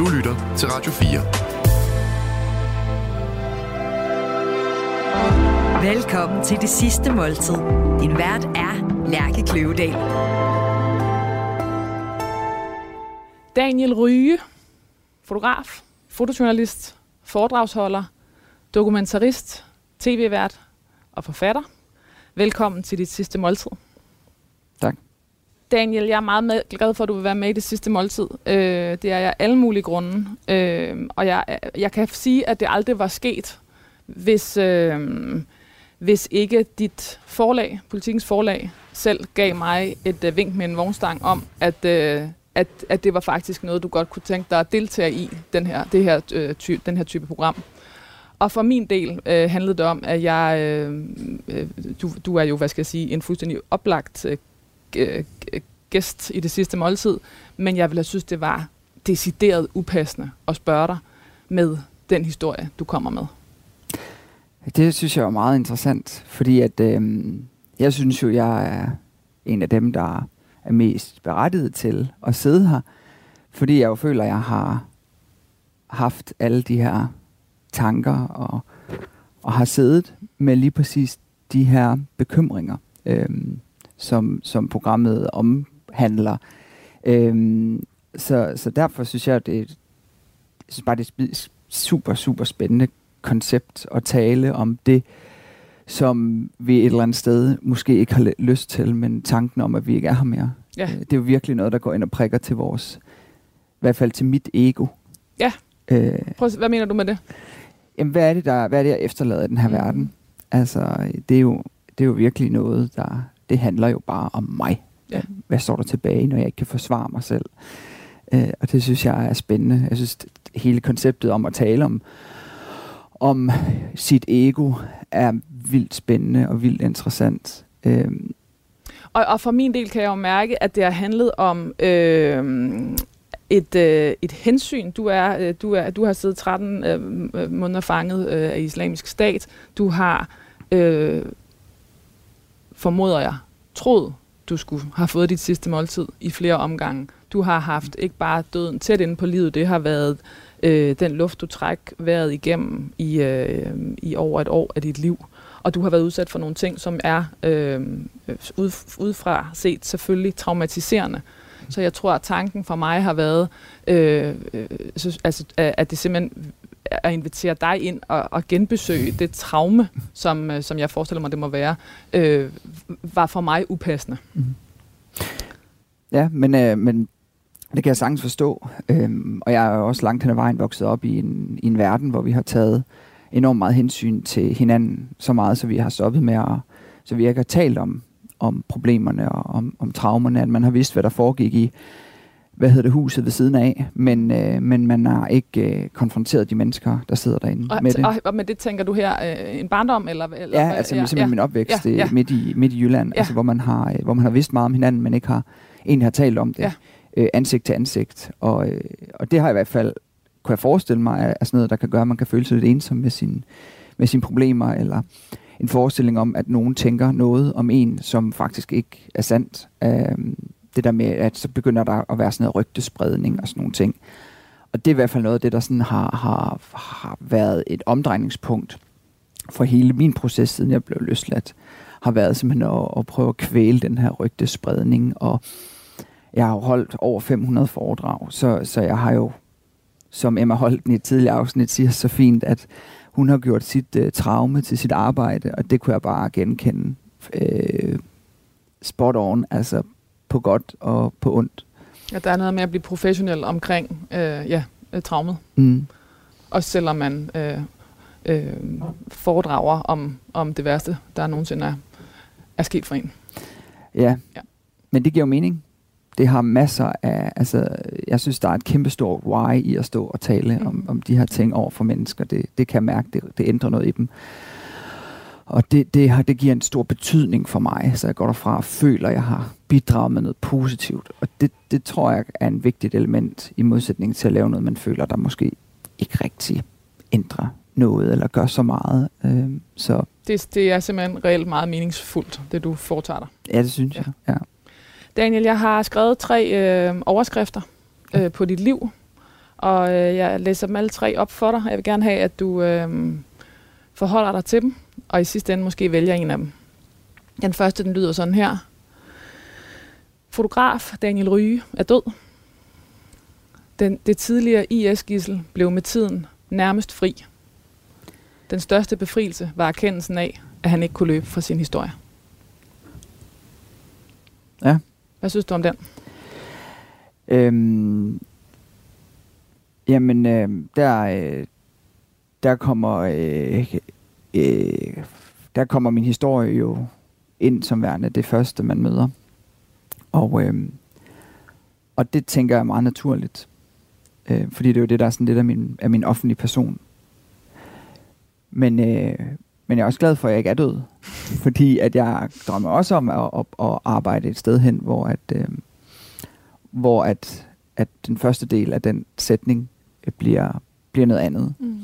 Du lytter til Radio 4. Velkommen til det sidste måltid. Din vært er Lærke Kløvedal. Daniel Ryge, fotograf, fotojournalist, foredragsholder, dokumentarist, tv-vært og forfatter. Velkommen til dit sidste måltid. Daniel, jeg er meget med, glad for, at du vil være med i det sidste måltid. Øh, det er jeg alle mulige grunde. Øh, og jeg, jeg kan sige, at det aldrig var sket, hvis, øh, hvis ikke dit forlag, politikens forlag, selv gav mig et øh, vink med en vognstang om, at, øh, at, at det var faktisk noget, du godt kunne tænke dig at deltage i, den her, det her, øh, ty, den her type program. Og for min del øh, handlede det om, at jeg, øh, øh du, du er jo, hvad skal jeg sige, en fuldstændig oplagt øh, øh gæst i det sidste måltid, men jeg ville have synes, det var decideret upassende at spørge dig med den historie, du kommer med. Det synes jeg er meget interessant, fordi at øh, jeg synes jo, jeg er en af dem, der er mest berettiget til at sidde her, fordi jeg jo føler, at jeg har haft alle de her tanker og, og har siddet med lige præcis de her bekymringer, øh, som, som programmet om omhandler. Øhm, så, så derfor synes jeg, det, jeg synes bare, det er et super, super spændende koncept at tale om det, som vi et eller andet sted måske ikke har lyst til, men tanken om, at vi ikke er her mere. Ja. Øh, det er jo virkelig noget, der går ind og prikker til vores, i hvert fald til mit ego. Ja. Øh, Prøv, hvad mener du med det? jamen, hvad er det, der, hvad er det, jeg efterlader i den her mm. verden? Altså, det er, jo, det er jo virkelig noget, der, det handler jo bare om mig. Ja. Hvad står der tilbage, når jeg ikke kan forsvare mig selv? Øh, og det synes jeg er spændende. Jeg synes, hele konceptet om at tale om, om sit ego er vildt spændende og vildt interessant. Øh, og, og for min del kan jeg jo mærke, at det har handlet om øh, et, øh, et hensyn. Du, er, øh, du, er, du har siddet 13 øh, måneder fanget øh, af islamisk stat. Du har, øh, formoder jeg, troet, du skulle have fået dit sidste måltid i flere omgange. Du har haft ikke bare døden tæt inde på livet, det har været øh, den luft, du træk været igennem i, øh, i over et år af dit liv. Og du har været udsat for nogle ting, som er øh, ud, udefra set selvfølgelig traumatiserende. Så jeg tror, at tanken for mig har været, øh, øh, altså, at det simpelthen at invitere dig ind og, og genbesøge det traume, som, øh, som jeg forestiller mig, det må være, øh, var for mig upassende. Mm. Ja, men, øh, men det kan jeg sagtens forstå. Øhm, og jeg er også langt hen ad vejen vokset op i en, i en verden, hvor vi har taget enormt meget hensyn til hinanden, så meget, så vi har stoppet med at, så vi ikke har talt om om problemerne og om, om traumerne, at man har vidst, hvad der foregik i hvad hedder det, huset ved siden af, men, øh, men man har ikke øh, konfronteret de mennesker, der sidder derinde og, med det. Og, og med det tænker du her øh, en barndom? Eller, eller, ja, altså ja, simpelthen ja, min opvækst ja, ja. midt, i, midt i Jylland, ja. altså, hvor, man har, øh, hvor man har vidst meget om hinanden, men ikke har egentlig har talt om det ja. øh, ansigt til ansigt. Og, øh, og det har i hvert fald, kunne jeg forestille mig, er sådan noget, der kan gøre, at man kan føle sig lidt ensom med, sin, med sine problemer, eller en forestilling om, at nogen tænker noget om en, som faktisk ikke er sandt. Øhm, det der med, at så begynder der at være sådan noget rygtespredning og sådan nogle ting. Og det er i hvert fald noget af det, der sådan har, har, har været et omdrejningspunkt for hele min proces, siden jeg blev løsladt, har været simpelthen at, at prøve at kvæle den her rygtespredning. Og jeg har jo holdt over 500 foredrag, så, så jeg har jo, som Emma Holten i et tidligere afsnit siger så fint, at hun har gjort sit øh, traume til sit arbejde, og det kunne jeg bare genkende øh, spot on, altså på godt og på ondt. Ja, der er noget med at blive professionel omkring øh, ja, øh, traumet. Mm. Også selvom man øh, øh, foredrager om, om det værste, der nogensinde er, er sket for en. Ja. ja, men det giver jo mening det har masser af, altså jeg synes, der er et kæmpe stort why i at stå og tale mm. om, om de her ting over for mennesker. Det, det kan jeg mærke, det, det ændrer noget i dem. Og det, det, har, det giver en stor betydning for mig, så jeg går derfra og føler, at jeg har bidraget med noget positivt. Og det, det tror jeg er en vigtigt element i modsætning til at lave noget, man føler, der måske ikke rigtig ændrer noget eller gør så meget. Øh, så. Det, det er simpelthen reelt meget meningsfuldt, det du foretager dig. Ja, det synes jeg. Ja. Daniel, jeg har skrevet tre øh, overskrifter øh, på dit liv, og øh, jeg læser dem alle tre op for dig. Jeg vil gerne have, at du øh, forholder dig til dem, og i sidste ende måske vælger en af dem. Den første, den lyder sådan her. Fotograf Daniel Ryge er død. Den, det tidligere IS-gissel blev med tiden nærmest fri. Den største befrielse var erkendelsen af, at han ikke kunne løbe fra sin historie. Ja. Hvad synes du om den? Øhm, jamen, øh, der, øh, der kommer øh, øh, der kommer min historie jo ind som værende det første, man møder. Og, øh, og det tænker jeg er meget naturligt. Øh, fordi det er jo det, der er sådan lidt af min, af min offentlige person. Men, øh, men jeg er også glad for, at jeg ikke er død. fordi at jeg drømmer også om at, at, at arbejde et sted hen, hvor at, øh, hvor at, at den første del af den sætning øh, bliver, bliver noget andet. Mm.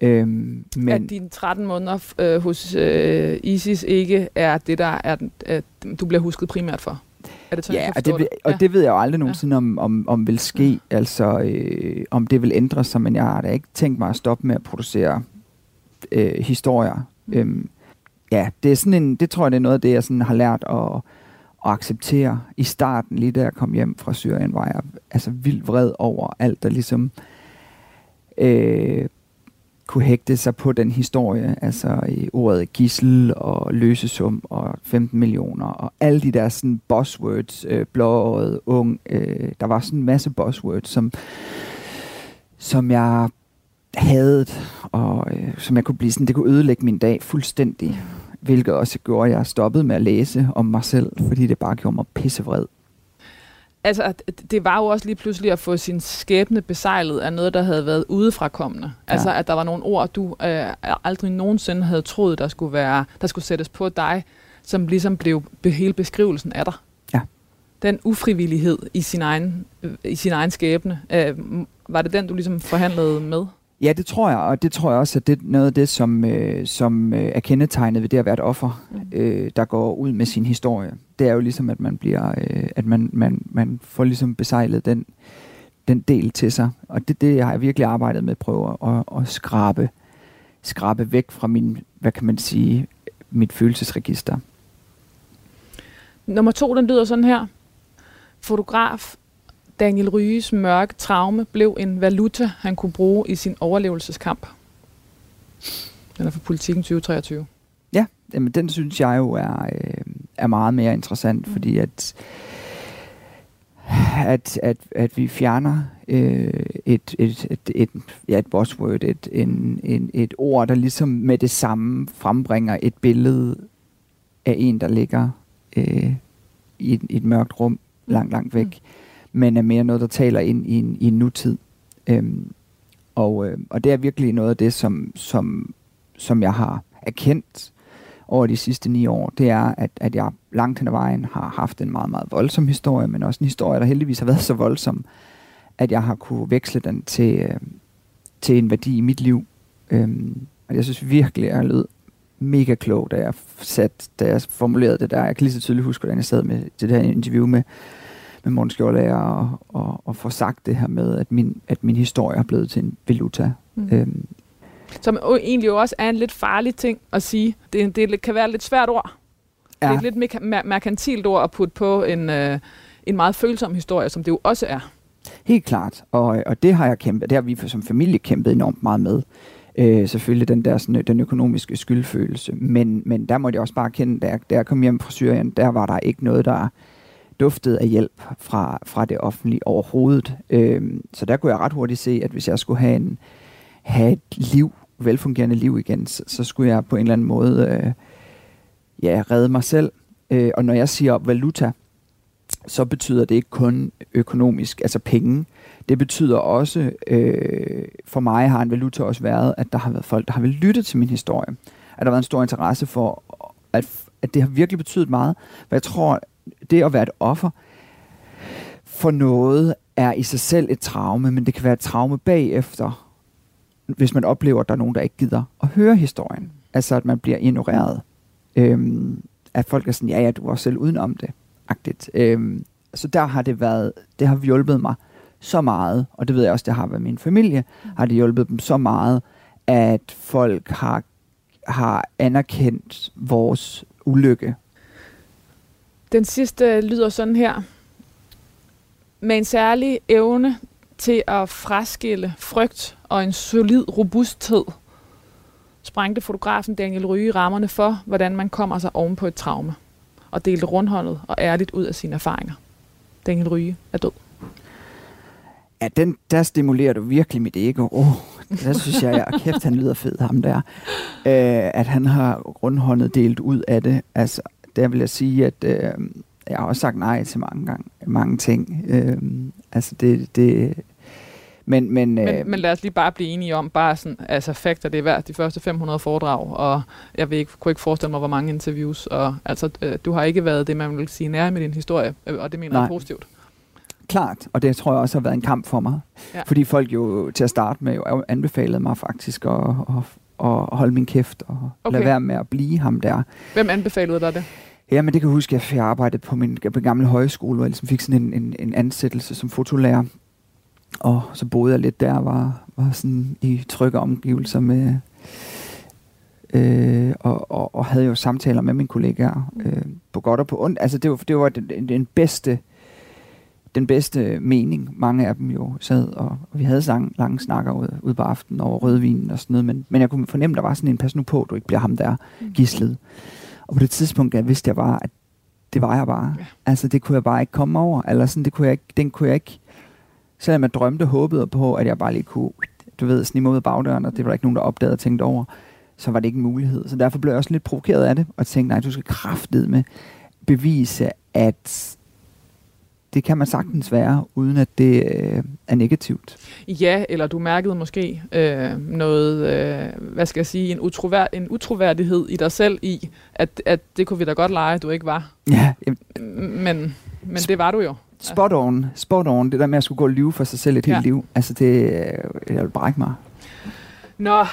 Øhm, men at dine 13 måneder øh, hos øh, ISIS ikke er det, der er, at du bliver husket primært for? Er det sådan, ja, og det, det? og ja. det ved jeg jo aldrig nogensinde, ja. om, om, om vil ske, ja. altså øh, om det vil ændre sig, men jeg har da ikke tænkt mig at stoppe med at producere øh, historier. Mm. Øhm, ja, det er sådan en, det tror jeg, det er noget af det, jeg sådan har lært at, at acceptere i starten, lige da jeg kom hjem fra Syrien, var jeg altså vildt vred over alt, der ligesom øh, kunne hægte sig på den historie, altså i ordet gissel og løsesum og 15 millioner og alle de der sådan buzzwords, øh, blåøjet, ung, øh, der var sådan en masse buzzwords, som, som jeg havde, og øh, som jeg kunne blive sådan, det kunne ødelægge min dag fuldstændig, hvilket også gjorde, at jeg stoppede med at læse om mig selv, fordi det bare gjorde mig pissevred altså, det var jo også lige pludselig at få sin skæbne besejlet af noget, der havde været udefrakommende. Ja. Altså, at der var nogle ord, du øh, aldrig nogensinde havde troet, der skulle, være, der skulle sættes på dig, som ligesom blev hele beskrivelsen af dig. Ja. Den ufrivillighed i sin egen, øh, i sin egen skæbne, øh, var det den, du ligesom forhandlede med? Ja, det tror jeg, og det tror jeg også, at det er noget af det, som, øh, som øh, er kendetegnet ved det at være et offer, mm. øh, der går ud med sin historie. Det er jo ligesom, at man bliver, øh, at man, man, man får ligesom besejlet den, den del til sig. Og det, det har jeg virkelig arbejdet med, at prøve at, at skrabe, skrabe væk fra min, hvad kan man sige, mit følelsesregister. Nummer to, den lyder sådan her. Fotograf Daniel Ryges mørke traume blev en valuta, han kunne bruge i sin overlevelseskamp. Den er for politikken 2023. Ja, jamen, den synes jeg jo er, øh, er meget mere interessant, mm. fordi at, at, at, at vi fjerner øh, et, et, et, et, ja, et buzzword, et, en, en, et ord, der ligesom med det samme frembringer et billede af en, der ligger øh, i, et, i et mørkt rum langt, langt væk. Men er mere noget, der taler ind i en, i en nutid. Øhm, og, øh, og det er virkelig noget af det, som, som, som jeg har erkendt over de sidste ni år, det er, at, at jeg langt hen ad vejen har haft en meget, meget voldsom historie, men også en historie, der heldigvis har været så voldsom, at jeg har kunne veksle den til, øh, til en værdi i mit liv. Øhm, og jeg synes virkelig, at jeg lød mega klog, da jeg, sat, da jeg formulerede det der. Jeg kan lige så tydeligt huske, hvordan jeg sad med det her interview med, med Morten Skjold og, og, og få sagt det her med, at min, at min historie er blevet til en valuta. Mm. Øhm. Som egentlig jo også er en lidt farlig ting at sige. Det, det kan være et lidt svært ord. Ja. Det er et lidt mer- merkantilt ord at putte på en, øh, en meget følsom historie, som det jo også er. Helt klart, og, og det har jeg kæmpet, det har vi som familie kæmpet enormt meget med. Øh, selvfølgelig den der sådan, den økonomiske skyldfølelse, men, men der må jeg også bare kende, da jeg, da jeg kom hjem fra Syrien, der var der ikke noget, der duftede af hjælp fra, fra det offentlige overhovedet. Øhm, så der kunne jeg ret hurtigt se, at hvis jeg skulle have, en, have et liv, velfungerende liv igen, så, så skulle jeg på en eller anden måde øh, ja, redde mig selv. Øh, og når jeg siger valuta, så betyder det ikke kun økonomisk, altså penge. Det betyder også, øh, for mig har en valuta også været, at der har været folk, der har vil lytte til min historie. At der har været en stor interesse for, at, at det har virkelig betydet meget. For jeg tror, det at være et offer for noget er i sig selv et traume, men det kan være et traume bagefter, hvis man oplever, at der er nogen, der ikke gider at høre historien. Altså, at man bliver ignoreret. Øhm, at folk er sådan, ja, ja, du var selv udenom det. Agtigt. Øhm, så der har det været, det har hjulpet mig så meget, og det ved jeg også, det har været min familie, har det hjulpet dem så meget, at folk har, har anerkendt vores ulykke. Den sidste lyder sådan her. Med en særlig evne til at fraskille frygt og en solid robusthed, sprængte fotografen Daniel Ryge rammerne for, hvordan man kommer sig oven på et traume, og delte rundhåndet og ærligt ud af sine erfaringer. Daniel Ryge er død. Ja, den, der stimulerer du virkelig mit ego. Oh, der synes jeg, at kæft, han lyder fed, ham der. Øh, at han har rundhåndet delt ud af det. Altså, der vil jeg sige, at øh, jeg har også sagt nej til mange, gang, mange ting. Øh, altså, det, det, men, men, men, øh, men lad os lige bare blive enige om, bare sådan, altså fakta, det er værd de første 500 foredrag, og jeg vil ikke, kunne ikke forestille mig, hvor mange interviews, og altså, øh, du har ikke været det, man vil sige nær med din historie, øh, og det mener Nej. jeg positivt. Klart, og det tror jeg også har været en kamp for mig. Ja. Fordi folk jo til at starte med jo anbefalede mig faktisk at, at, at holde min kæft og okay. lade være med at blive ham der. Hvem anbefalede dig det? Ja, men det kan jeg huske, at jeg arbejdede på min på gamle højskole, hvor jeg ligesom fik sådan en, en, en ansættelse som fotolærer. Og så boede jeg lidt der, var, var sådan i trygge omgivelser med, øh, og, og, og havde jo samtaler med mine kollegaer, øh, på godt og på ondt. Altså det var, det var den, den bedste den bedste mening. Mange af dem jo sad, og, og vi havde sang, lange snakker ude, ude på aftenen over rødvinen og sådan noget, men, men jeg kunne fornemme, at der var sådan en, pas nu på, du ikke bliver ham der mm. Og på det tidspunkt, jeg vidste jeg bare, at det var jeg bare. Ja. Altså, det kunne jeg bare ikke komme over, eller sådan, det kunne jeg ikke, den kunne jeg ikke, selvom jeg drømte og håbede på, at jeg bare lige kunne, du ved, snige ud af bagdøren, og det var der ikke nogen, der opdagede og tænkte over, så var det ikke en mulighed. Så derfor blev jeg også lidt provokeret af det, og tænkte, nej, du skal kraftet med bevise, at det kan man sagtens være, uden at det øh, er negativt. Ja, eller du mærkede måske øh, noget, øh, hvad skal jeg sige, en, utrovær- en utroværdighed i dig selv i, at, at det kunne vi da godt lege, du ikke var. Ja. Men, men det var du jo. Spot on, spot on. Det der med at skulle gå og lyve for sig selv et ja. helt liv. Altså det, øh, jeg vil brække mig. Nå,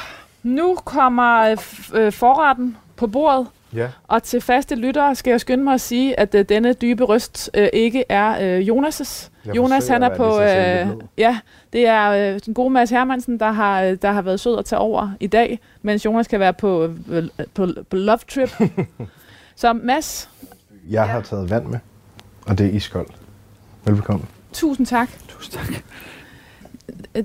nu kommer øh, forretten på bordet. Ja. Og til faste lyttere skal jeg skynde mig at sige, at uh, denne dybe røst uh, ikke er uh, Jonas' Jonas, han er på... Uh, ja, det er uh, den gode Mads Hermansen, der har, der har været sød at tage over i dag, mens Jonas kan være på, uh, på, på love trip. Så Mads... Jeg har taget vand med, og det er iskoldt. Velbekomme. Tusind tak. Tusind tak.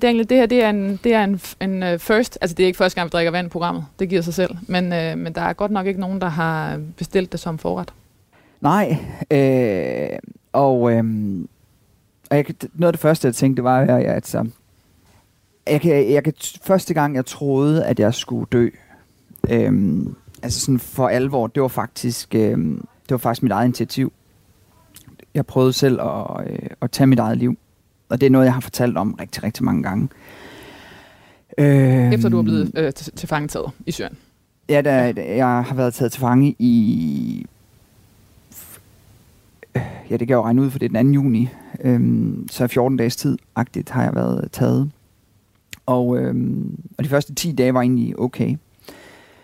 Daniel, det her det er en, det er en, en øh, first. Altså, det er ikke første gang, vi drikker vand i programmet. Det giver sig selv. Men, øh, men der er godt nok ikke nogen, der har bestilt det som forret. Nej. Øh, og øh, og jeg, noget af det første, jeg tænkte, var, at jeg, altså, jeg jeg første gang, jeg troede, at jeg skulle dø, øh, altså sådan for alvor, det var faktisk, øh, det var faktisk mit eget initiativ. Jeg prøvede selv at, øh, at tage mit eget liv. Og det er noget, jeg har fortalt om rigtig, rigtig mange gange. Øh, Efter du er blevet øh, til fangetaget i Syrien? Ja, da, jeg har været taget til fange i... Ja, det kan jeg jo regne ud, for det er den 2. juni. Øhm, så 14 dages tid-agtigt har jeg været taget. Og, øhm, og de første 10 dage var egentlig okay.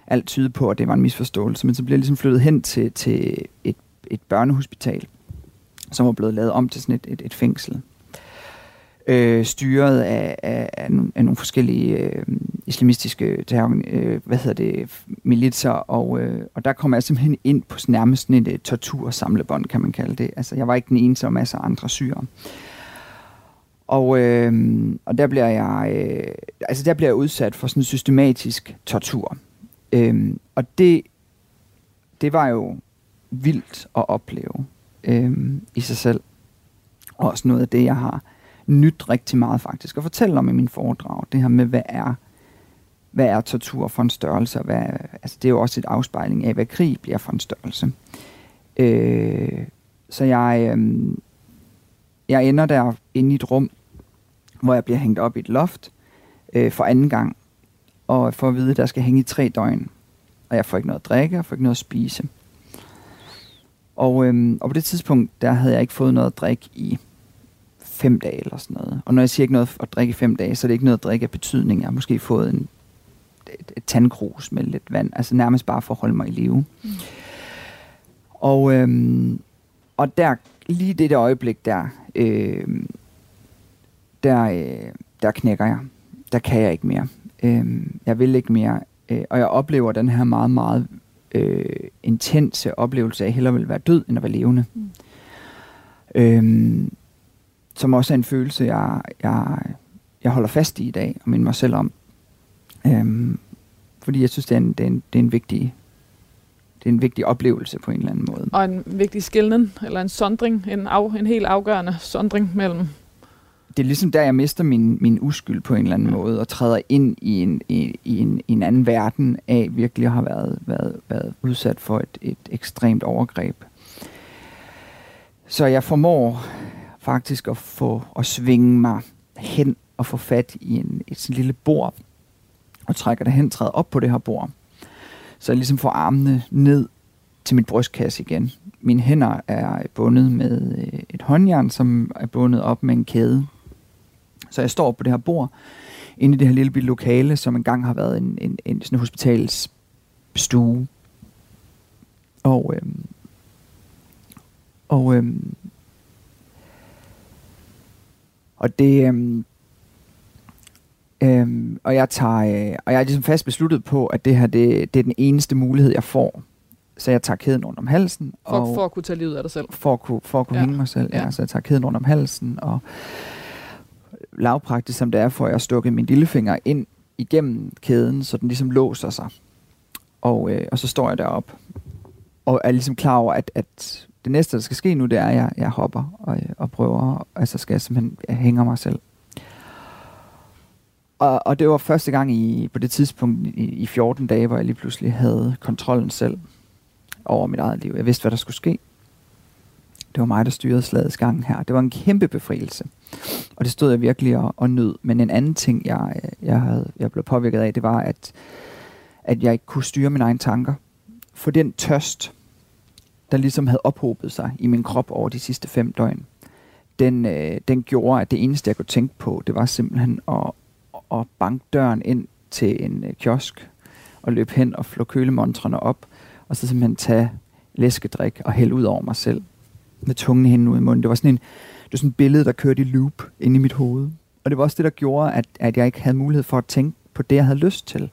Alt tyder på, at det var en misforståelse. Men så blev jeg ligesom flyttet hen til, til et, et børnehospital, som var blevet lavet om til sådan et, et, et fængsel øh, styret af, af, af, af nogle forskellige øh, islamistiske terror, øh, hvad hedder det, militser, og, øh, og der kom jeg simpelthen ind på nærmest sådan et, et tortursamlebånd, kan man kalde det. Altså, jeg var ikke den eneste, og masser af andre syre. Og, øh, og der bliver jeg øh, altså der bliver jeg udsat for sådan en systematisk tortur. Øh, og det, det var jo vildt at opleve øh, i sig selv. Og også noget af det, jeg har nyt rigtig meget faktisk, at fortælle om i min foredrag. Det her med, hvad er, hvad er tortur for en størrelse? Hvad, altså det er jo også et afspejling af, hvad krig bliver for en størrelse. Øh, så jeg, øh, jeg ender der inde i et rum, hvor jeg bliver hængt op i et loft øh, for anden gang, og for at vide, at der skal hænge i tre døgn. Og jeg får ikke noget at drikke, og får ikke noget at spise. Og, øhm, og på det tidspunkt, der havde jeg ikke fået noget at drikke i fem dage eller sådan noget. Og når jeg siger ikke noget at drikke i fem dage, så er det ikke noget at drikke af betydning. Jeg har måske fået en, et, et tandkrus med lidt vand. Altså nærmest bare for at holde mig i live. Mm. Og, øhm, og der, lige det der øjeblik der, øhm, der, øh, der knækker jeg. Der kan jeg ikke mere. Øh, jeg vil ikke mere. Øh, og jeg oplever den her meget, meget øh, intense oplevelse af, at jeg hellere vil være død, end at være levende. Mm. Øh, som også er en følelse, jeg, jeg, jeg holder fast i i dag, og minder mig selv om. Øh, fordi jeg synes, det er en, det er en, det er en vigtig det er en vigtig oplevelse på en eller anden måde. Og en vigtig skillen, eller en sondring, en, af, en helt afgørende sondring mellem det er ligesom der, jeg mister min, min uskyld på en eller anden måde, og træder ind i en, i, i en, i en anden verden af virkelig har været, været, været udsat for et, et ekstremt overgreb. Så jeg formår faktisk at få at svinge mig hen og få fat i en, et sådan lille bord, og trækker det hen, træder op på det her bord. Så jeg ligesom får armene ned til mit brystkasse igen. Mine hænder er bundet med øh, et håndjern, som er bundet op med en kæde. Så jeg står på det her bord, inde i det her lille bitte lokale, som engang har været en, en, en sådan hospitals hospitalsstue. Og, øhm, og, øhm, og det, øhm, øhm, og jeg tager, øh, og jeg er ligesom fast besluttet på, at det her, det, det er den eneste mulighed, jeg får. Så jeg tager kæden rundt om halsen. For, og, for at kunne tage livet af dig selv? For at kunne, for at kunne ja. hænge mig selv, ja. ja. Så jeg tager kæden rundt om halsen, og lavpraktisk som det er, får jeg stukket min lillefinger ind igennem kæden, så den ligesom låser sig. Og, øh, og så står jeg derop og er ligesom klar over, at, at det næste, der skal ske nu, det er, at jeg, jeg hopper og, og prøver, altså skal jeg simpelthen, jeg hænger mig selv. Og, og det var første gang i, på det tidspunkt i, i 14 dage, hvor jeg lige pludselig havde kontrollen selv over mit eget liv. Jeg vidste, hvad der skulle ske. Det var mig, der styrede slagets gang her. Det var en kæmpe befrielse. Og det stod jeg virkelig og, og nød. Men en anden ting, jeg, jeg, havde, jeg blev påvirket af, det var, at, at jeg ikke kunne styre mine egne tanker. For den tørst, der ligesom havde ophobet sig i min krop over de sidste fem døgn, den, øh, den gjorde, at det eneste, jeg kunne tænke på, det var simpelthen at, at banke døren ind til en øh, kiosk, og løbe hen og flå kølemontrene op, og så simpelthen tage læskedrik og hælde ud over mig selv med tungen hen ud i munden. Det var sådan en, det var sådan et billede, der kørte i loop inde i mit hoved. Og det var også det, der gjorde, at, at jeg ikke havde mulighed for at tænke på det, jeg havde lyst til.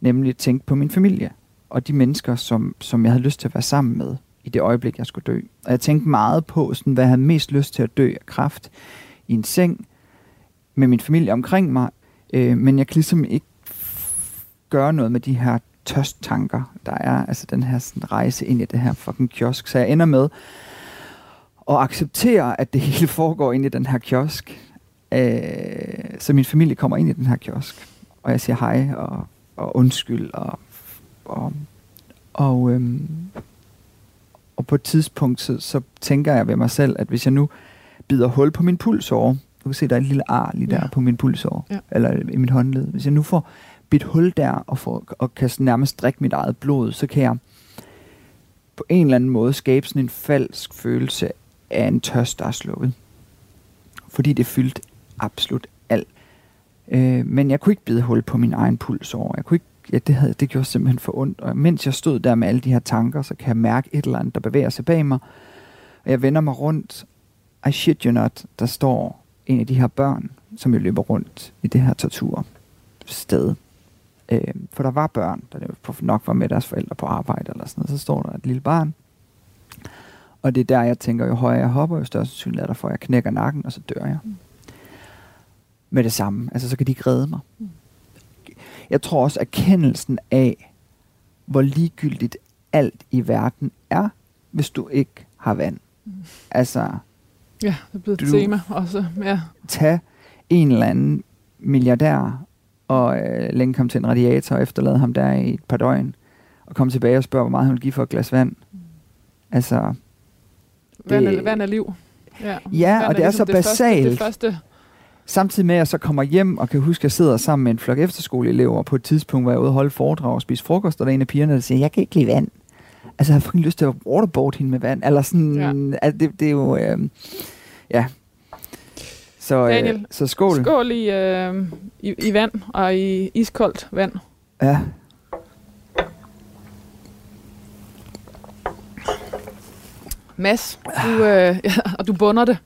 Nemlig at tænke på min familie og de mennesker, som, som jeg havde lyst til at være sammen med i det øjeblik, jeg skulle dø. Og jeg tænkte meget på, sådan, hvad jeg havde mest lyst til at dø af kraft i en seng med min familie omkring mig. Øh, men jeg kan ligesom ikke gøre noget med de her tørsttanker, der er. Altså den her sådan, rejse ind i det her fucking kiosk. Så jeg ender med at acceptere, at det hele foregår ind i den her kiosk. Øh, så min familie kommer ind i den her kiosk, og jeg siger hej og, og undskyld. Og, og, og, øhm, og på et tidspunkt, så, så tænker jeg ved mig selv, at hvis jeg nu bider hul på min pulsår, du kan se, der er et lille ar lige der ja. på min pulsår, ja. eller i mit håndled. Hvis jeg nu får bidt hul der, og, får, og kan nærmest drikke mit eget blod, så kan jeg på en eller anden måde skabe sådan en falsk følelse af en tørst, der er slukket. Fordi det fyldte absolut alt. Øh, men jeg kunne ikke bide hul på min egen puls over. Jeg kunne ikke, ja, det, havde, det gjorde simpelthen for ondt. Og mens jeg stod der med alle de her tanker, så kan jeg mærke et eller andet, der bevæger sig bag mig. Og jeg vender mig rundt. I shit you not, der står en af de her børn, som jo løber rundt i det her tortursted. Øh, for der var børn, der nok var med deres forældre på arbejde eller sådan noget. Så står der et lille barn, og det er der, jeg tænker, jo højere jeg hopper, jo større sandsynlighed er der for, at jeg knækker nakken, og så dør jeg. Mm. Med det samme. Altså, så kan de ikke redde mig. Mm. Jeg tror også, erkendelsen af, hvor ligegyldigt alt i verden er, hvis du ikke har vand. Mm. Altså... Ja, det er blevet et tema også. Ja. Tag en eller anden milliardær og øh, længe kom til en radiator og efterlade ham der i et par døgn, og komme tilbage og spørge, hvor meget han vil give for et glas vand. Mm. Altså, Vand er, vand er liv. Ja, ja og det er, er ligesom så basalt. Det første, det første. Samtidig med, at jeg så kommer hjem og kan huske, at jeg sidder sammen med en flok efterskoleelever på et tidspunkt, hvor jeg er ude og holde foredrag og spise frokost, og der er en af pigerne, der siger, jeg kan ikke lide vand. Altså, jeg har faktisk lyst til at waterboard hende med vand. Eller sådan, ja. altså, det, det er jo, øh, ja. Så, øh, Daniel, øh, så skål. Skål i, øh, i, i vand og i iskoldt vand. Ja. Mads, du, øh, ja, og du bunder det.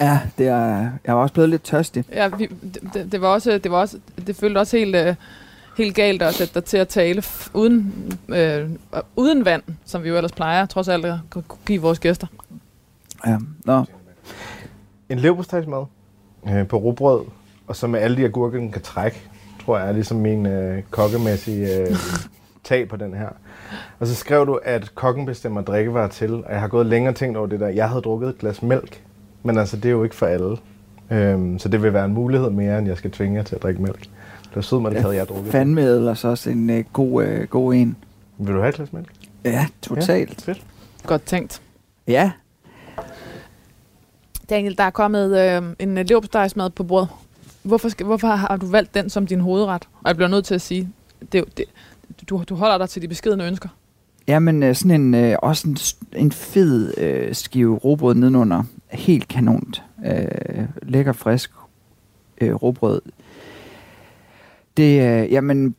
Ja, det er, jeg var også blevet lidt tørstig. Ja, vi, det, det, var også, det var også, det følte også helt, uh, helt galt at sætte dig til at tale uden, øh, uden vand, som vi jo ellers plejer, trods alt at give vores gæster. Ja, nå. En leverpostejsmad øh, på råbrød, og så med alle de agurker, den kan trække, tror jeg er ligesom min øh, kokkemæssige øh, tag på den her. Og så skrev du, at kokken bestemmer drikkevarer til, og jeg har gået længere tænkt over det der. Jeg havde drukket et glas mælk, men altså det er jo ikke for alle. Øhm, så det vil være en mulighed mere, end jeg skal tvinge jer til at drikke mælk. Det var sød, man havde jeg drukket. Fandme ellers også en uh, god, uh, god en. Vil du have et glas mælk? Ja, totalt. Ja, fedt. Godt tænkt. Ja. Daniel, der er kommet øh, en leverpostejsmad på bordet. Hvorfor, skal, hvorfor har du valgt den som din hovedret? Og jeg bliver nødt til at sige, det, det, du, du holder dig til de beskedende ønsker. Jamen, øh, sådan en, øh, også en, en fed øh, skive robrød nedenunder. Helt kanont. Øh, lækker, frisk øh, robrød. Det, øh, jamen,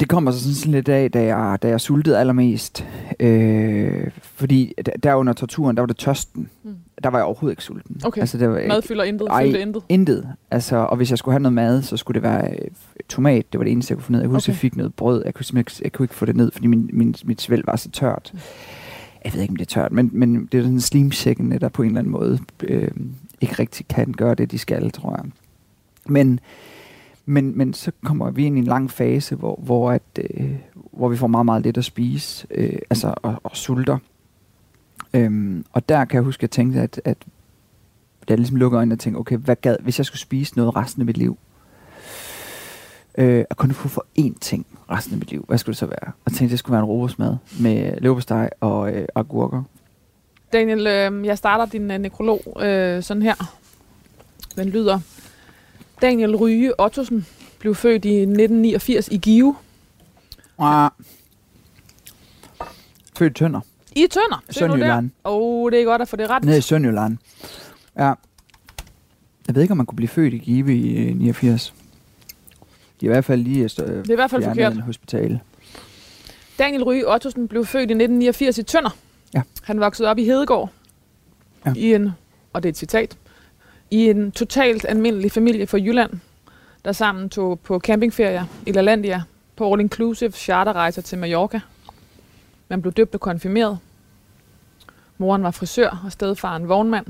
det kommer så sådan lidt af, da jeg, da jeg sultede allermest. Øh, fordi der under torturen, der var det tørsten. Mm. Der var jeg overhovedet ikke sulten. Okay. Altså, det var, mad fylder intet? Ej, intet? intet. Altså, og hvis jeg skulle have noget mad, så skulle det være øh, tomat. Det var det eneste, jeg kunne få ned. Jeg kunne okay. jeg fik noget brød. Jeg kunne simpelthen jeg kunne ikke få det ned, fordi min, min, mit svælg var så tørt. Mm. Jeg ved ikke, om det er tørt, men, men det er sådan slimsækken, der på en eller anden måde øh, ikke rigtig kan gøre det, de skal, tror jeg. Men men, men så kommer vi ind i en lang fase, hvor, hvor, at, øh, hvor vi får meget, meget lidt at spise, øh, altså og, og sulter. Øhm, og der kan jeg huske, at jeg tænkte, at, at da jeg ligesom lukker øjnene og tænkte, okay, hvad gad, hvis jeg skulle spise noget resten af mit liv, øh, og kunne få for én ting resten af mit liv, hvad skulle det så være? Og jeg tænkte, at det skulle være en robotsmad med leverpostej og øh, agurker. Daniel, øh, jeg starter din øh, nekrolog øh, sådan her. Den lyder, Daniel Ryge Ottosen blev født i 1989 i Give. Ah. Født Tønder. I Tønder? Sønderjylland. Åh, oh, det er godt at få det ret. Nede i Sønderjylland. Ja. Jeg ved ikke, om man kunne blive født i Give i 89. De er i hvert fald lige øh, det er i hvert fald forkert. hospital. Daniel Ryge Ottosen blev født i 1989 i Tønder. Ja. Han voksede op i Hedegaard. Ja. I en, og det er et citat, i en totalt almindelig familie fra Jylland, der sammen tog på campingferier i LaLandia på all inclusive charterrejser til Mallorca. Man blev døbt og konfirmeret. Moren var frisør og stedfaren vognmand.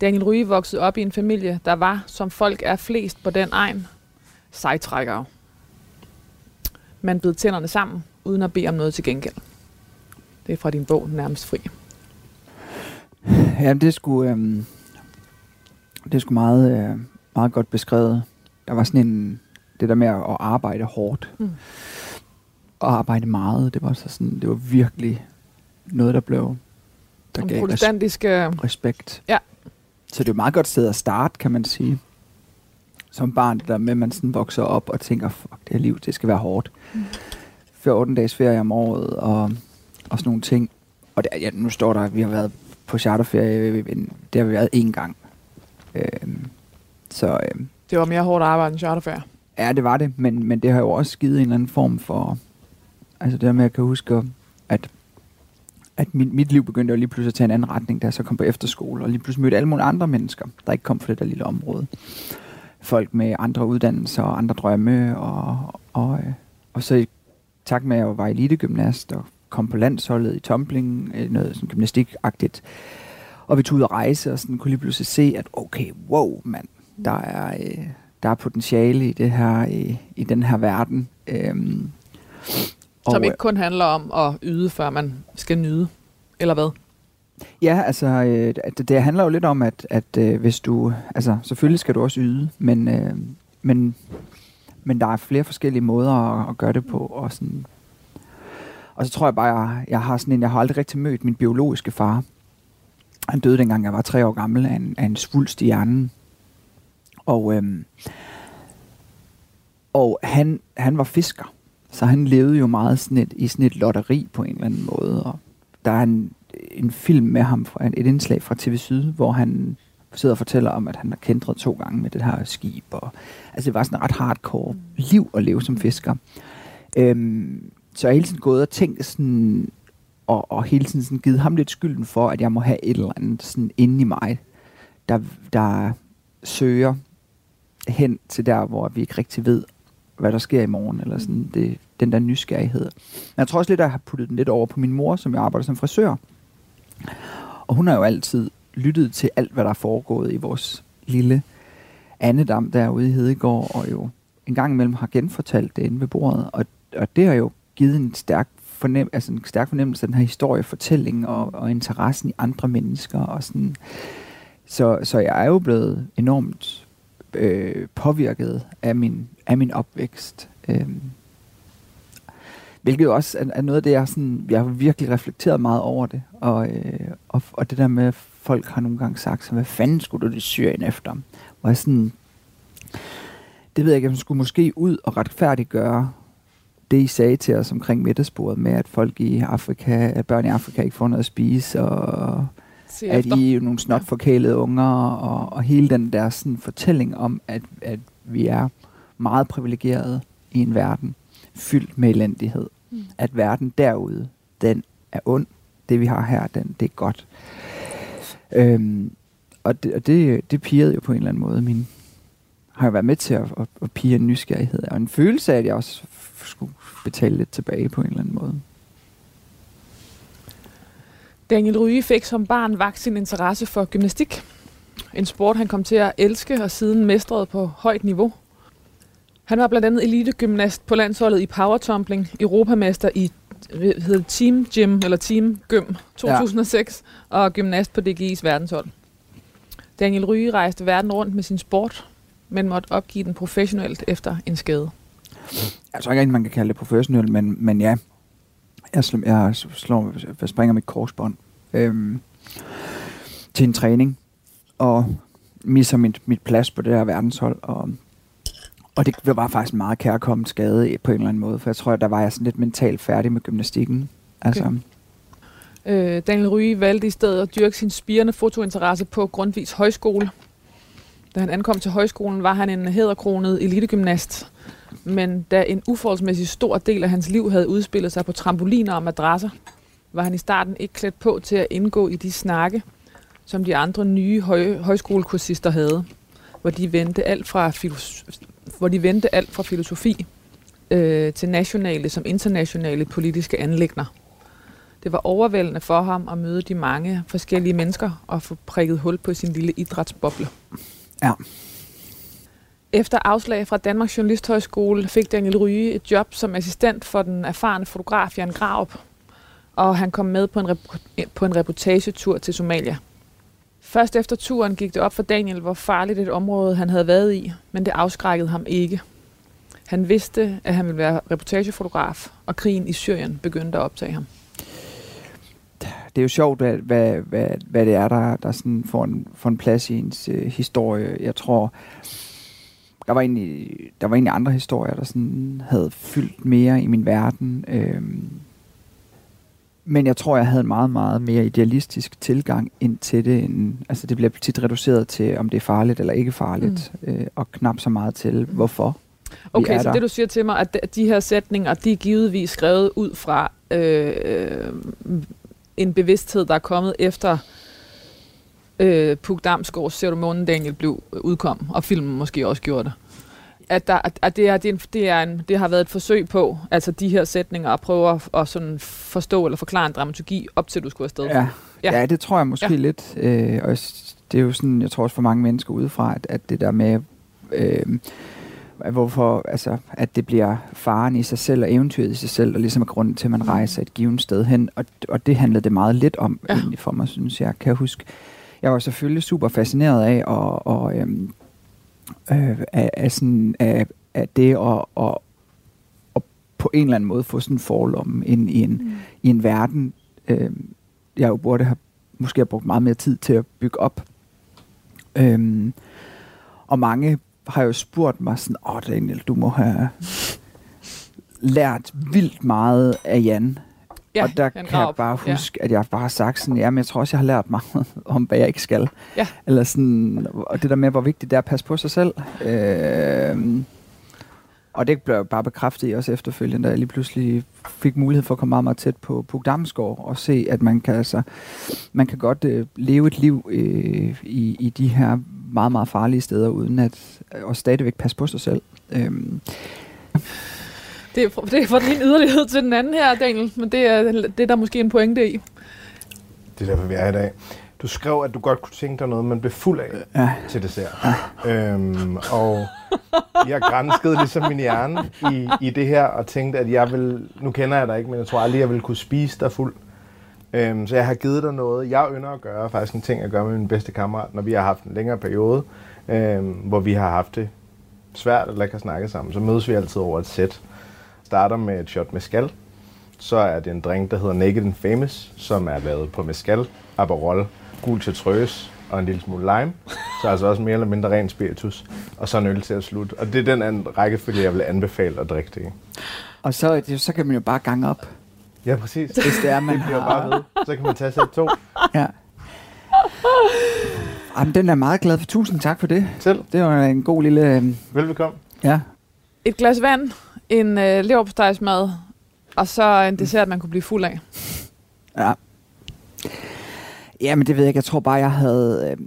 Daniel Ryge voksede op i en familie, der var, som folk er flest på den egen, sejtrækkere. Man bed tænderne sammen, uden at bede om noget til gengæld. Det er fra din bog, Nærmest Fri. Ja, det skulle, øhm, det sgu meget, øh, meget godt beskrevet. Der var sådan en, det der med at arbejde hårdt. Mm. Og arbejde meget, det var så sådan, det var virkelig noget, der blev, der gav res- respekt. Ja. Så det er et meget godt sted at starte, kan man sige. Som barn, det der med, at man sådan vokser op og tænker, fuck, det her liv, det skal være hårdt. Mm. 14 dages ferie om året, og, og sådan nogle ting. Og der, ja, nu står der, at vi har været på charterferie, det har vi været én gang. Øh, så, øh, det var mere hårdt arbejde end charterferie. Ja, det var det, men, men det har jo også givet en eller anden form for... Altså det der med, at jeg kan huske, at, at mit, mit liv begyndte jo lige pludselig at tage en anden retning, da jeg så kom på efterskole, og lige pludselig mødte alle mulige andre mennesker, der ikke kom fra det der lille område. Folk med andre uddannelser og andre drømme, og, og, øh, og så i takt med, at jeg var elitegymnast og kom på landsholdet i tumbling, øh, noget sådan gymnastikagtigt, og vi tog ud og rejse, og sådan kunne lige pludselig se, at okay, wow, mand, der er, øh, der er potentiale i det her, i, i den her verden. Øhm, som og, ikke kun handler om at yde, før man skal nyde, eller hvad? Ja, altså, øh, det, det handler jo lidt om, at, at øh, hvis du, altså selvfølgelig skal du også yde, men, øh, men, men der er flere forskellige måder at, at gøre det på, og sådan, og så tror jeg bare, jeg, jeg har sådan en, jeg har aldrig rigtig mødt min biologiske far, han døde dengang jeg var tre år gammel af en, af en svulst i hjernen. Og, øhm, og han, han var fisker, så han levede jo meget sådan et, i sådan et lotteri på en eller anden måde. Og der er en, en film med ham, fra, et indslag fra TV Syd, hvor han sidder og fortæller om, at han har kæntret to gange med det her skib. Og, altså det var sådan et ret hardcore liv at leve som fisker. Øhm, så jeg har hele tiden gået og tænkt sådan, og, og hele tiden sådan givet ham lidt skylden for, at jeg må have et eller andet sådan inde i mig, der, der søger hen til der, hvor vi ikke rigtig ved, hvad der sker i morgen, eller sådan mm. det, den der nysgerrighed. Men jeg tror også lidt, at jeg har puttet den lidt over på min mor, som jeg arbejder som frisør. Og hun har jo altid lyttet til alt, hvad der er foregået i vores lille andedam derude i Hedegaard, og jo en gang imellem har genfortalt det inde ved bordet. Og, og det har jo givet en stærk, fornem, altså en stærk fornemmelse af den her historiefortælling og, og interessen i andre mennesker. Og sådan. Så, så jeg er jo blevet enormt øh, påvirket af min, af min opvækst. Øh, hvilket jo også er, er noget af det, jeg, sådan, jeg har virkelig reflekteret meget over det. Og, øh, og, og det der med, at folk har nogle gange sagt, så, hvad fanden skulle du det Syrien efter? Hvor jeg sådan, det ved jeg ikke, om skulle måske ud og retfærdiggøre det, I sagde til os omkring middagsbordet med, at folk i Afrika, at børn i Afrika ikke får noget at spise, og at I er nogle snot forkælede unger, og, og hele den der sådan, fortælling om, at, at vi er meget privilegerede i en verden fyldt med elendighed. Mm. At verden derude, den er ond. Det vi har her, den, det er godt. Øhm, og det, og det, det pirrede jo på en eller anden måde min, har jeg været med til at, at, at pige en nysgerrighed, og en følelse af, at jeg også skulle betale lidt tilbage på en eller anden måde. Daniel Ryge fik som barn vagt sin interesse for gymnastik. En sport, han kom til at elske og siden mestrede på højt niveau. Han var blandt andet elitegymnast på landsholdet i powertumbling, europamester i hed Team Gym eller Team Gym 2006 ja. og gymnast på DGI's verdenshold. Daniel Ryge rejste verden rundt med sin sport, men måtte opgive den professionelt efter en skade. Jeg tror ikke, man kan kalde det professionelt, men, men ja, jeg, slår, jeg, slår, jeg springer mit korsbånd øhm, til en træning, og misser mit, mit plads på det her verdenshold, og og det var faktisk en meget kærkommen skade på en eller anden måde, for jeg tror, at der var jeg sådan lidt mentalt færdig med gymnastikken. Altså, okay. Øh, Daniel Ryge valgte i stedet at dyrke sin spirende fotointeresse på Grundvis Højskole. Da han ankom til højskolen, var han en hæderkronet elitegymnast. Men da en uforholdsmæssig stor del af hans liv havde udspillet sig på trampoliner og madrasser, var han i starten ikke klædt på til at indgå i de snakke, som de andre nye høj- højskolekursister havde, hvor de vendte alt fra, hvor de vendte alt fra filosofi øh, til nationale som internationale politiske anlægner. Det var overvældende for ham at møde de mange forskellige mennesker og få prikket hul på sin lille idrætsboble. Ja. Efter afslag fra Danmarks Journalisthøjskole fik Daniel Ryge et job som assistent for den erfarne fotograf Jan Graup, og han kom med på en, på en reportagetur til Somalia. Først efter turen gik det op for Daniel, hvor farligt et område han havde været i, men det afskrækkede ham ikke. Han vidste, at han ville være reportagefotograf, og krigen i Syrien begyndte at optage ham. Det er jo sjovt, hvad, hvad, hvad, hvad det er, der, der sådan får, en, får en plads i ens øh, historie. Jeg tror, der var, egentlig, der var egentlig andre historier, der sådan havde fyldt mere i min verden. Øhm, men jeg tror, jeg havde en meget, meget mere idealistisk tilgang ind til det. End, altså det bliver tit reduceret til, om det er farligt eller ikke farligt, mm. øh, og knap så meget til, hvorfor. Okay, så der. det du siger til mig, at de her sætninger, de er givetvis skrevet ud fra øh, en bevidsthed, der er kommet efter øh, Puk Damsgaards Ser du månen, Daniel blev udkom, og filmen måske også gjorde det at, der, at det, er, det, er en, det, er en, det har været et forsøg på, altså de her sætninger, at prøve at, at sådan forstå eller forklare en dramaturgi, op til du skulle afsted. Ja, ja. ja det tror jeg måske ja. lidt. Øh, og det er jo sådan, jeg tror også for mange mennesker udefra, at, at det der med, øh, hvorfor, altså, at det bliver faren i sig selv og eventyret i sig selv, der ligesom er grunden til, at man mm. rejser et givet sted hen. Og, og det handlede det meget lidt om, ja. egentlig for mig, synes jeg. Kan jeg huske, jeg var selvfølgelig super fascineret af og, og øhm, øh, af, af, sådan, af, af det at, at, at på en eller anden måde få sådan en forlomme ind i en, mm. i en verden, øh, jeg jo burde have måske have brugt meget mere tid til at bygge op. Øhm, og mange har jo spurgt mig sådan, åh Daniel, du må have lært vildt meget af Jan. Ja, og der kan jeg bare huske, ja. at jeg bare har sagt sådan, jamen jeg tror også, jeg har lært meget om, hvad jeg ikke skal. Ja. Eller sådan, og det der med, hvor vigtigt det er at passe på sig selv. Øh, Og det blev bare bekræftet i også efterfølgende, da jeg lige pludselig fik mulighed for at komme meget, meget tæt på, på Damsgaard og se, at man kan, altså, man kan godt øh, leve et liv øh, i, i de her meget, meget farlige steder, uden at og stadigvæk passe på sig selv. Øhm. Det er, det er fra den yderlighed til den anden her, Daniel, men det er, det er der måske en pointe i. Det er derfor, vi er i dag. Du skrev, at du godt kunne tænke dig noget, man blev fuld af ja. til dessert. Ja. Øhm, og jeg grænskede ligesom min hjerne i, i det her, og tænkte, at jeg vil, nu kender jeg dig ikke, men jeg tror aldrig, jeg vil kunne spise dig fuld. Øhm, så jeg har givet dig noget. Jeg ynder at gøre faktisk en ting at gøre med min bedste kammerat, når vi har haft en længere periode, øhm, hvor vi har haft det svært eller ikke har snakket sammen. Så mødes vi altid over et sæt. Starter med et shot med skal. Så er det en drink, der hedder Naked and Famous, som er lavet på mescal, Aperol, gul chartreuse og en lille smule lime. Så altså også mere eller mindre ren spiritus. Og så en øl til at slutte. Og det er den anden rækkefølge, jeg vil anbefale at drikke det i. Og så, så kan man jo bare gange op. Ja, præcis. Hvis det er, man det har... bare ved. Så kan man tage sig to. Ja. Jamen, den er meget glad for. Tusind tak for det. Selv. Det var en god lille... Øh... Velbekomme. Ja. Et glas vand, en øh, leverpostejsmad, og så en dessert, man kunne blive fuld af. Ja. Jamen, det ved jeg ikke. Jeg tror bare, jeg havde... Øh,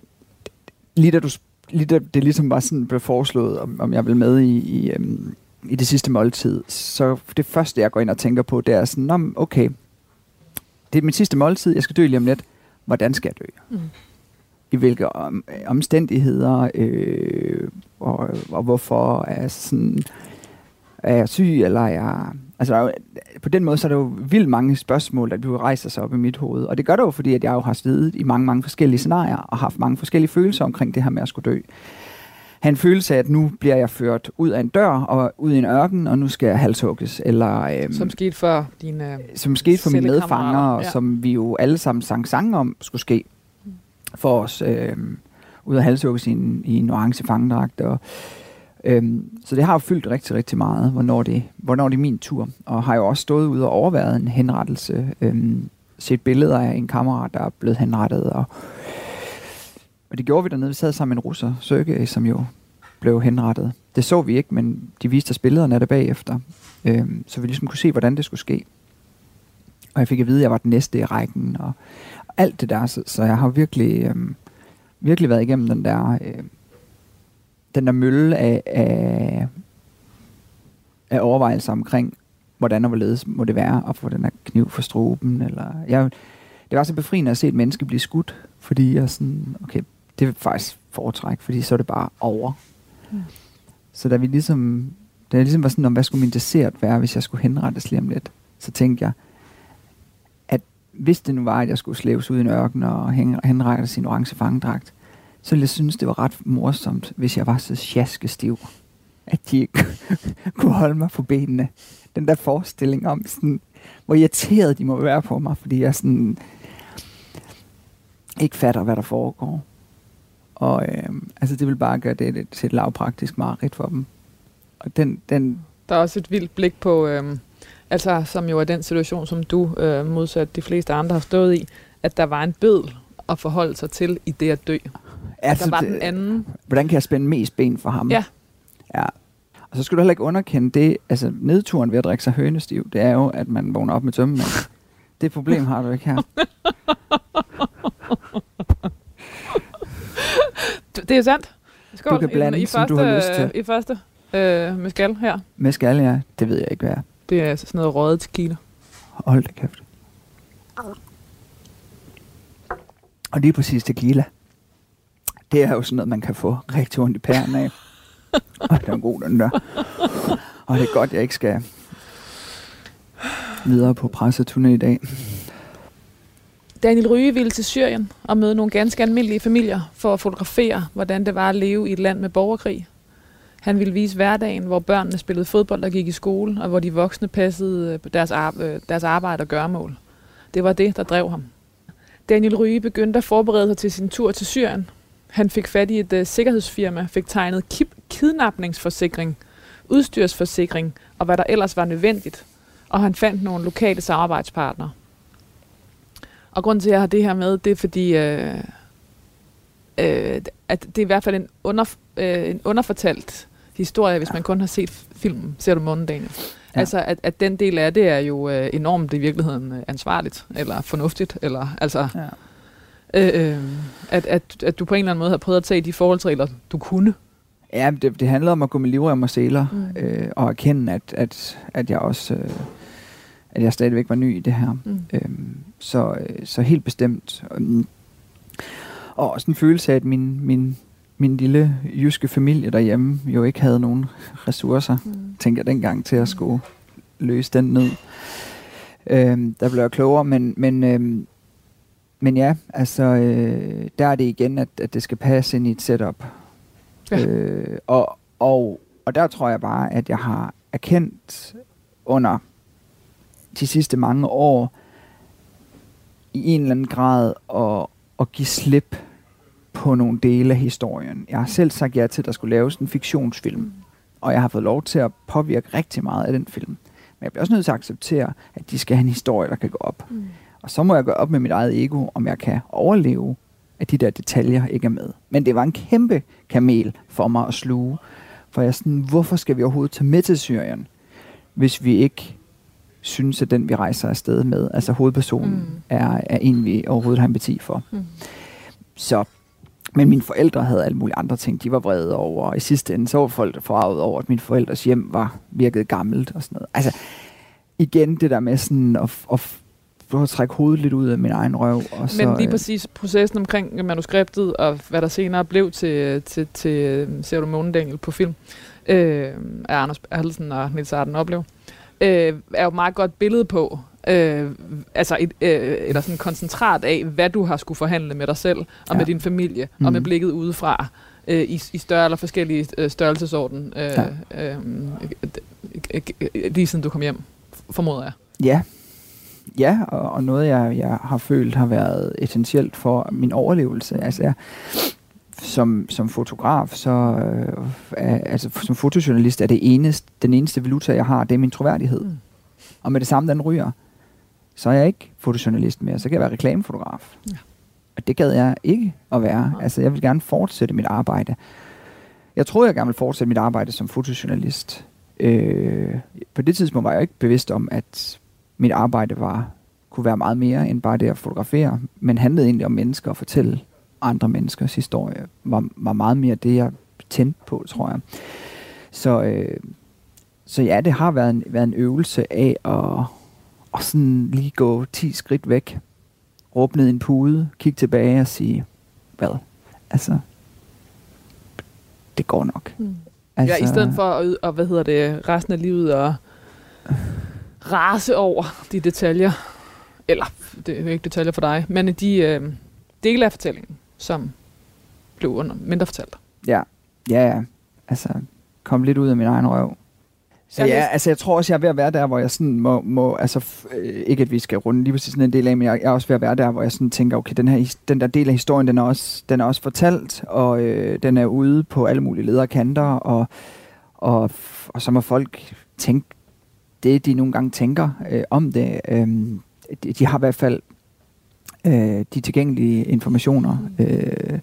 lige da du lige da det ligesom var sådan blev foreslået, om, om jeg vil med i, i, øhm, i det sidste måltid, så det første, jeg går ind og tænker på, det er sådan, okay, det er mit sidste måltid, jeg skal dø lige om lidt. Hvordan skal jeg dø? Mm. I hvilke om, omstændigheder, øh, og, og hvorfor er jeg sådan, er jeg syg, eller er jeg Altså, på den måde, så er der jo vildt mange spørgsmål, der du rejser sig op i mit hoved. Og det gør det jo, fordi at jeg jo har stedet i mange, mange forskellige scenarier, og haft mange forskellige følelser omkring det her med at skulle dø. Han følelse af, at nu bliver jeg ført ud af en dør og ud i en ørken, og nu skal jeg halshugges. Eller, øhm, som skete for dine Som skete for mine medfanger, ja. som vi jo alle sammen sang sang om skulle ske for os. Øhm, ud af halshugges i en, i en orange fangedragt. Og, Øhm, så det har jo fyldt rigtig, rigtig meget, hvornår det, hvornår det er min tur. Og har jo også stået ude og overværet en henrettelse. Øhm, set billeder af en kammerat, der er blevet henrettet. Og, og det gjorde vi dernede. Vi sad sammen med en russer, Sergej, som jo blev henrettet. Det så vi ikke, men de viste os billederne af det bagefter. Øhm, så vi ligesom kunne se, hvordan det skulle ske. Og jeg fik at vide, at jeg var den næste i rækken, og alt det der. Så, så jeg har virkelig, øhm, virkelig været igennem den der... Øhm, den der mølle af, af, af overvejelser omkring, hvordan og hvorledes må det være at få den her kniv for struben. Eller, jeg, det var så befriende at se et menneske blive skudt, fordi jeg sådan, okay, det er faktisk foretræk, fordi så er det bare over. Mm. Så da vi ligesom, da jeg ligesom var sådan, om hvad skulle min dessert være, hvis jeg skulle henrettes lige om lidt, så tænkte jeg, at hvis det nu var, at jeg skulle slæves ud i en ørken og henrettes sin orange fangedragt, så ville jeg synes, det var ret morsomt, hvis jeg var så sjaskestiv, at de ikke kunne holde mig på benene. Den der forestilling om, sådan, hvor irriteret de må være på mig, fordi jeg sådan ikke fatter, hvad der foregår. Og øh, altså, det vil bare gøre det til et lavpraktisk mareridt for dem. Og den, den der er også et vildt blik på, øh, altså som jo er den situation, som du øh, modsat de fleste andre har stået i, at der var en bødel at forholde sig til i det at dø. Altså, der var den anden. Hvordan kan jeg spænde mest ben for ham? Ja. Ja. Og så skal du heller ikke underkende det, altså nedturen ved at drikke sig hønestiv, det er jo, at man vågner op med tømmemænd. Det problem har du ikke her. det er sandt. Skål. Du kan blande, I, i første, du har lyst til. I første øh, med skal her. Med skal, ja. Det ved jeg ikke, hvad er. Det er sådan noget røget tequila. Hold da kæft. Og lige præcis tequila det er jo sådan noget, man kan få rigtig ondt i pæren af. og det er god, den der. Og det er godt, jeg ikke skal videre på presseturné i dag. Daniel Ryge ville til Syrien og møde nogle ganske almindelige familier for at fotografere, hvordan det var at leve i et land med borgerkrig. Han ville vise hverdagen, hvor børnene spillede fodbold og gik i skole, og hvor de voksne passede øh, deres, ar- øh, deres arbejde og gøremål. Det var det, der drev ham. Daniel Ryge begyndte at forberede sig til sin tur til Syrien, han fik fat i et uh, sikkerhedsfirma, fik tegnet kip- kidnapningsforsikring, udstyrsforsikring og hvad der ellers var nødvendigt. Og han fandt nogle lokale samarbejdspartnere. Og grund til, at jeg har det her med, det er fordi, øh, øh, at det er i hvert fald en, under, øh, en underfortalt historie, hvis man kun har set filmen, ser du månen, Daniel. Ja. Altså, at, at den del af det er jo øh, enormt i virkeligheden øh, ansvarligt, eller fornuftigt, eller altså... Ja. Øh, øh, at, at, at du på en eller anden måde har prøvet at tage de forholdsregler, du kunne. Ja, det, det handler om at gå med livrem og seler, mm. øh, og erkende, at, at, at jeg også... Øh, at jeg stadigvæk var ny i det her. Mm. Øhm, så, øh, så helt bestemt. Og også en følelse af, at min, min, min lille jyske familie derhjemme jo ikke havde nogen ressourcer, mm. tænker jeg dengang, til at skulle løse den ned. Øhm, der blev jeg klogere, men, men, øhm, men ja, altså, øh, der er det igen, at, at det skal passe ind i et setup. Ja. Øh, og, og, og der tror jeg bare, at jeg har erkendt under de sidste mange år i en eller anden grad at, at give slip på nogle dele af historien. Jeg har selv sagt ja til, at der skulle laves en fiktionsfilm, og jeg har fået lov til at påvirke rigtig meget af den film. Men jeg bliver også nødt til at acceptere, at de skal have en historie, der kan gå op. Mm. Og så må jeg gå op med mit eget ego, om jeg kan overleve, at de der detaljer ikke er med. Men det var en kæmpe kamel for mig at sluge. For jeg sådan, hvorfor skal vi overhovedet tage med til Syrien, hvis vi ikke synes, at den vi rejser afsted med, altså hovedpersonen, mm. er, er en, vi overhovedet har empati for. Mm. Så men mine forældre havde alle mulige andre ting, de var vrede over. Og i sidste ende, så var folk forarvet over, at min forældres hjem var virket gammelt og sådan noget. Altså, igen det der med sådan at, at at trække hovedet lidt ud af min egen røv. Og så, Men lige øh, præcis processen omkring manuskriptet, og hvad der senere blev til, til, til øh, Ser du Månedengel på film, øh, af Anders Erhelsen og Nils Arden Oplev, øh, er jo et meget godt billede på, øh, altså et, øh, eller sådan koncentrat af, hvad du har skulle forhandle med dig selv, og ja. med din familie, mm. og med mhm. blikket udefra, øh, i, i større eller forskellige øh, størrelsesorden, øh, ja. øh, øh, lige siden du kom hjem, formoder jeg. Ja, ja og, og noget, jeg, jeg har følt har været essentielt for min overlevelse. Altså, jeg, som, som fotograf, så øh, er, altså som fotojournalist er det eneste, den eneste valuta, jeg har, det er min troværdighed. Mm. Og med det samme, den ryger, så er jeg ikke fotojournalist mere, så kan jeg være reklamefotograf. Ja. Og det gad jeg ikke at være. Ja. Altså, jeg vil gerne fortsætte mit arbejde. Jeg troede, jeg gerne ville fortsætte mit arbejde som fotojournalist. Øh, på det tidspunkt var jeg ikke bevidst om, at mit arbejde var kunne være meget mere end bare det at fotografere, men handlede egentlig om mennesker og fortælle andre menneskers historie, var, var meget mere det, jeg tændte på, tror jeg. Så, øh, så ja, det har været en, været en øvelse af at, at sådan lige gå 10 skridt væk, råbe ned en pude, kigge tilbage og sige, hvad? Altså, det går nok. Mm. Altså, ja, i stedet for at, og, hvad hedder det, resten af livet og rase over de detaljer, eller det er jo ikke detaljer for dig, men de øh, dele af fortællingen, som blev under mindre fortalt. Ja, ja, ja. Altså, kom lidt ud af min egen røv. Så ja, altså jeg tror også, jeg er ved at være der, hvor jeg sådan må, må altså øh, ikke at vi skal runde lige præcis sådan en del af, men jeg, jeg er også ved at være der, hvor jeg sådan tænker, okay, den, her, den der del af historien, den er også, den er også fortalt, og øh, den er ude på alle mulige lederkanter, og, og, og så må folk tænke det, de nogle gange tænker øh, om det. Øh, de, de har i hvert fald øh, de tilgængelige informationer. Øh,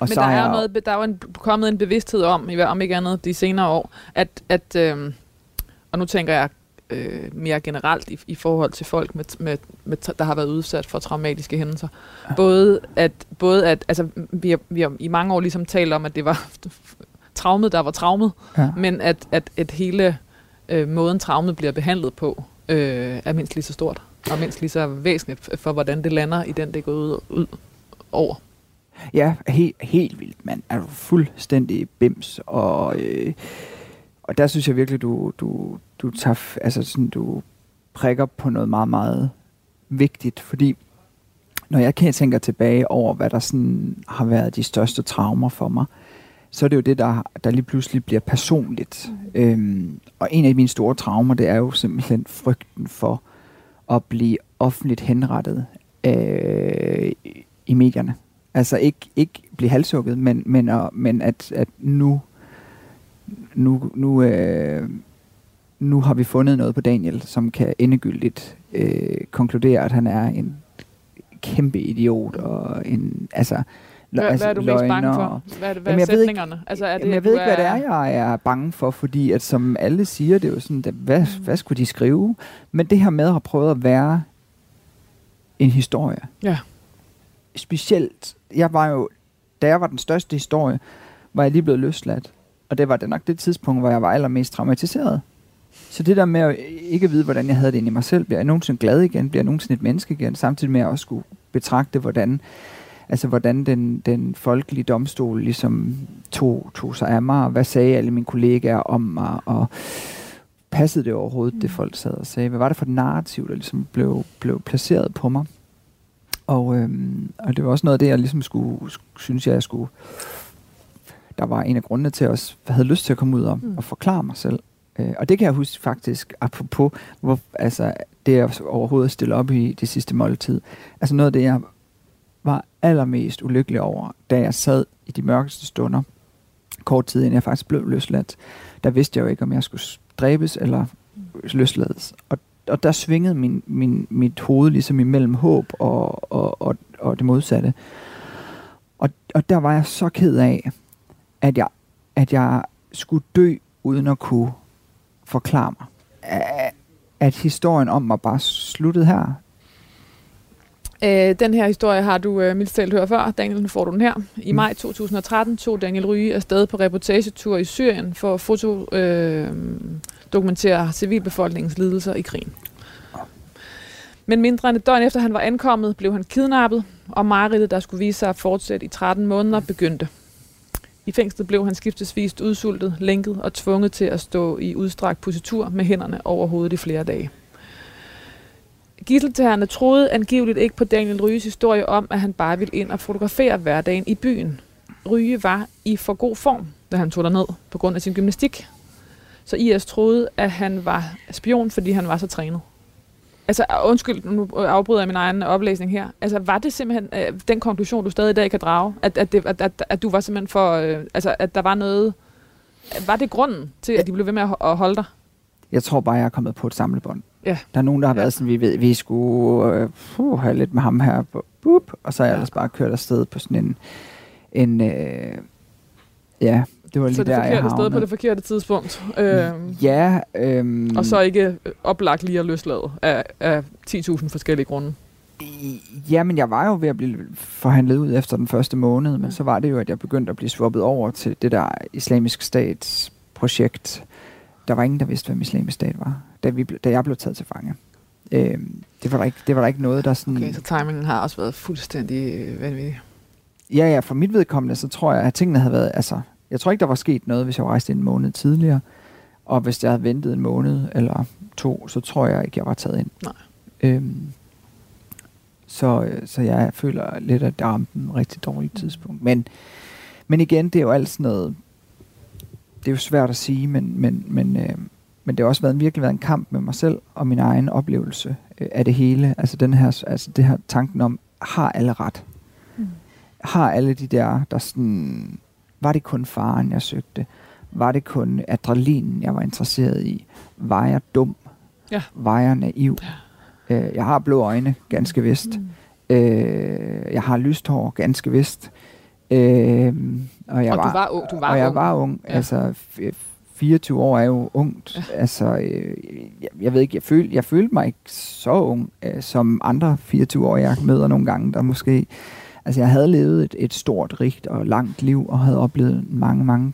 og Men så der er, jo noget, der er jo en, kommet en bevidsthed om, om ikke andet de senere år, at, at øh, og nu tænker jeg øh, mere generelt i, i forhold til folk, med, med, med, der har været udsat for traumatiske hændelser. Både at, både at altså, vi, har, vi har i mange år ligesom talt om, at det var traumet, der var traumet, ja. men at, at, at hele øh, måden traumet bliver behandlet på, øh, er mindst lige så stort og mindst lige så væsentligt for, hvordan det lander i den, det gået ud, ud over. Ja, helt, helt vildt, mand. Er du fuldstændig bims, og, øh, og der synes jeg virkelig, du, du, du tager, altså sådan, du prikker på noget meget, meget vigtigt, fordi når jeg kan tænker tilbage over, hvad der sådan har været de største traumer for mig, så er det jo det, der, der lige pludselig bliver personligt. Mm. Øhm, og en af mine store traumer, det er jo simpelthen frygten for at blive offentligt henrettet øh, i medierne. Altså ikke, ikke blive halshugget, men, men, og, men at, at nu, nu, nu, øh, nu har vi fundet noget på Daniel, som kan endegyldigt øh, konkludere, at han er en kæmpe idiot og en, altså, hvad, altså, hvad er du mest bange for? Hvad hvad jamen, er sætningerne? Ikke, altså, er det, jeg ved ikke, hvad det er, jeg er bange for, fordi at som alle siger, det er jo sådan, at, hvad, mm. hvad skulle de skrive? Men det her med at have prøvet at være en historie. Ja. Specielt, jeg var jo, da jeg var den største historie, var jeg lige blevet løsladt. Og det var det nok det tidspunkt, hvor jeg var allermest traumatiseret. Så det der med at ikke vide, hvordan jeg havde det inde i mig selv, bliver jeg nogensinde glad igen, bliver jeg nogensinde et menneske igen, samtidig med at også skulle betragte, hvordan, altså, hvordan den, den folkelige domstol ligesom tog, tog sig af mig, og hvad sagde alle mine kollegaer om mig, og passede det overhovedet, mm. det folk sad og sagde? Hvad var det for et narrativ, der ligesom blev, blev placeret på mig? Og, øhm, og det var også noget af det, jeg ligesom skulle, synes jeg, jeg skulle der var en af grundene til, at jeg også havde lyst til at komme ud og, mm. og forklare mig selv. Øh, og det kan jeg huske faktisk, apropos, hvor, altså, det jeg overhovedet stille op i det sidste måltid. Altså noget af det, jeg allermest ulykkelig over, da jeg sad i de mørkeste stunder, kort tid inden jeg faktisk blev løsladt, der vidste jeg jo ikke, om jeg skulle dræbes eller løslades. Og, og der svingede min, min, mit hoved ligesom imellem håb og, og, og, og det modsatte. Og, og der var jeg så ked af, at jeg, at jeg skulle dø uden at kunne forklare mig. At historien om mig bare sluttede her. Øh, den her historie har du øh, mildt talt hørt før. Daniel, nu får du den her. I mm. maj 2013 tog Daniel Ryge afsted på reportagetur i Syrien for at foto, øh, dokumentere civilbefolkningens lidelser i krigen. Men mindre end et døgn efter han var ankommet, blev han kidnappet, og mareridtet, der skulle vise sig at fortsætte i 13 måneder, begyndte. I fængslet blev han skiftesvist udsultet, lænket og tvunget til at stå i udstrakt positur med hænderne over hovedet i flere dage. Gisseltagerne troede angiveligt ikke på Daniel Ryges historie om, at han bare ville ind og fotografere hverdagen i byen. Ryge var i for god form, da han tog ned på grund af sin gymnastik. Så IS troede, at han var spion, fordi han var så trænet. Altså, øh, undskyld, nu afbryder jeg min egen oplæsning her. Altså, var det simpelthen øh, den konklusion, du stadig i dag kan drage? At, at, det, at, at, at du var simpelthen for... Øh, altså, at der var noget... Var det grunden til, at de blev ved med at, at holde dig? Jeg tror bare, jeg er kommet på et samlebånd. Ja. Der er nogen, der har været sådan, vi ved, vi skulle øh, uh, have lidt med ham her, bup, og så er jeg ja. ellers bare kørt afsted på sådan en, en øh, ja, det var lige så det der, forkerte sted på det forkerte tidspunkt. Øhm, ja. Øhm, og så ikke oplagt lige at løslade af, af 10.000 forskellige grunde. Ja, men jeg var jo ved at blive forhandlet ud efter den første måned, men så var det jo, at jeg begyndte at blive swappet over til det der islamisk stats projekt. Der var ingen, der vidste, hvad islamisk stat var, da, vi, da jeg blev taget til fange. Øhm, det, var der ikke, det var der ikke noget, der sådan... Okay, så timingen har også været fuldstændig vanvittig. Ja, ja, for mit vedkommende, så tror jeg, at tingene havde været... Altså, jeg tror ikke, der var sket noget, hvis jeg var rejst en måned tidligere. Og hvis jeg havde ventet en måned eller to, så tror jeg ikke, jeg var taget ind. Nej. Øhm, så, så jeg føler lidt, at det ramte en rigtig dårlig tidspunkt. Men, men igen, det er jo alt sådan noget... Det er jo svært at sige, men, men, men, øh, men det har også været, virkelig været en kamp med mig selv og min egen oplevelse øh, af det hele. Altså den her, altså det her tanken om, har alle ret? Mm. Har alle de der, der sådan var det kun faren, jeg søgte? Var det kun adrenalinen, jeg var interesseret i? Var jeg dum? Ja. Var jeg naiv? Ja. Øh, jeg har blå øjne, ganske vist. Mm. Øh, jeg har lyst hår, ganske vist. Øh, og jeg og var, du var ung. Du var og jeg ung. var ung. Ja. Altså, 24 år er jo ungt. Ja. Altså, øh, jeg, jeg ved ikke, jeg, føl, jeg følte mig ikke så ung, øh, som andre 24 år, jeg møder nogle gange, der måske Altså jeg havde levet et, et stort, rigt og langt liv, og havde oplevet mange, mange,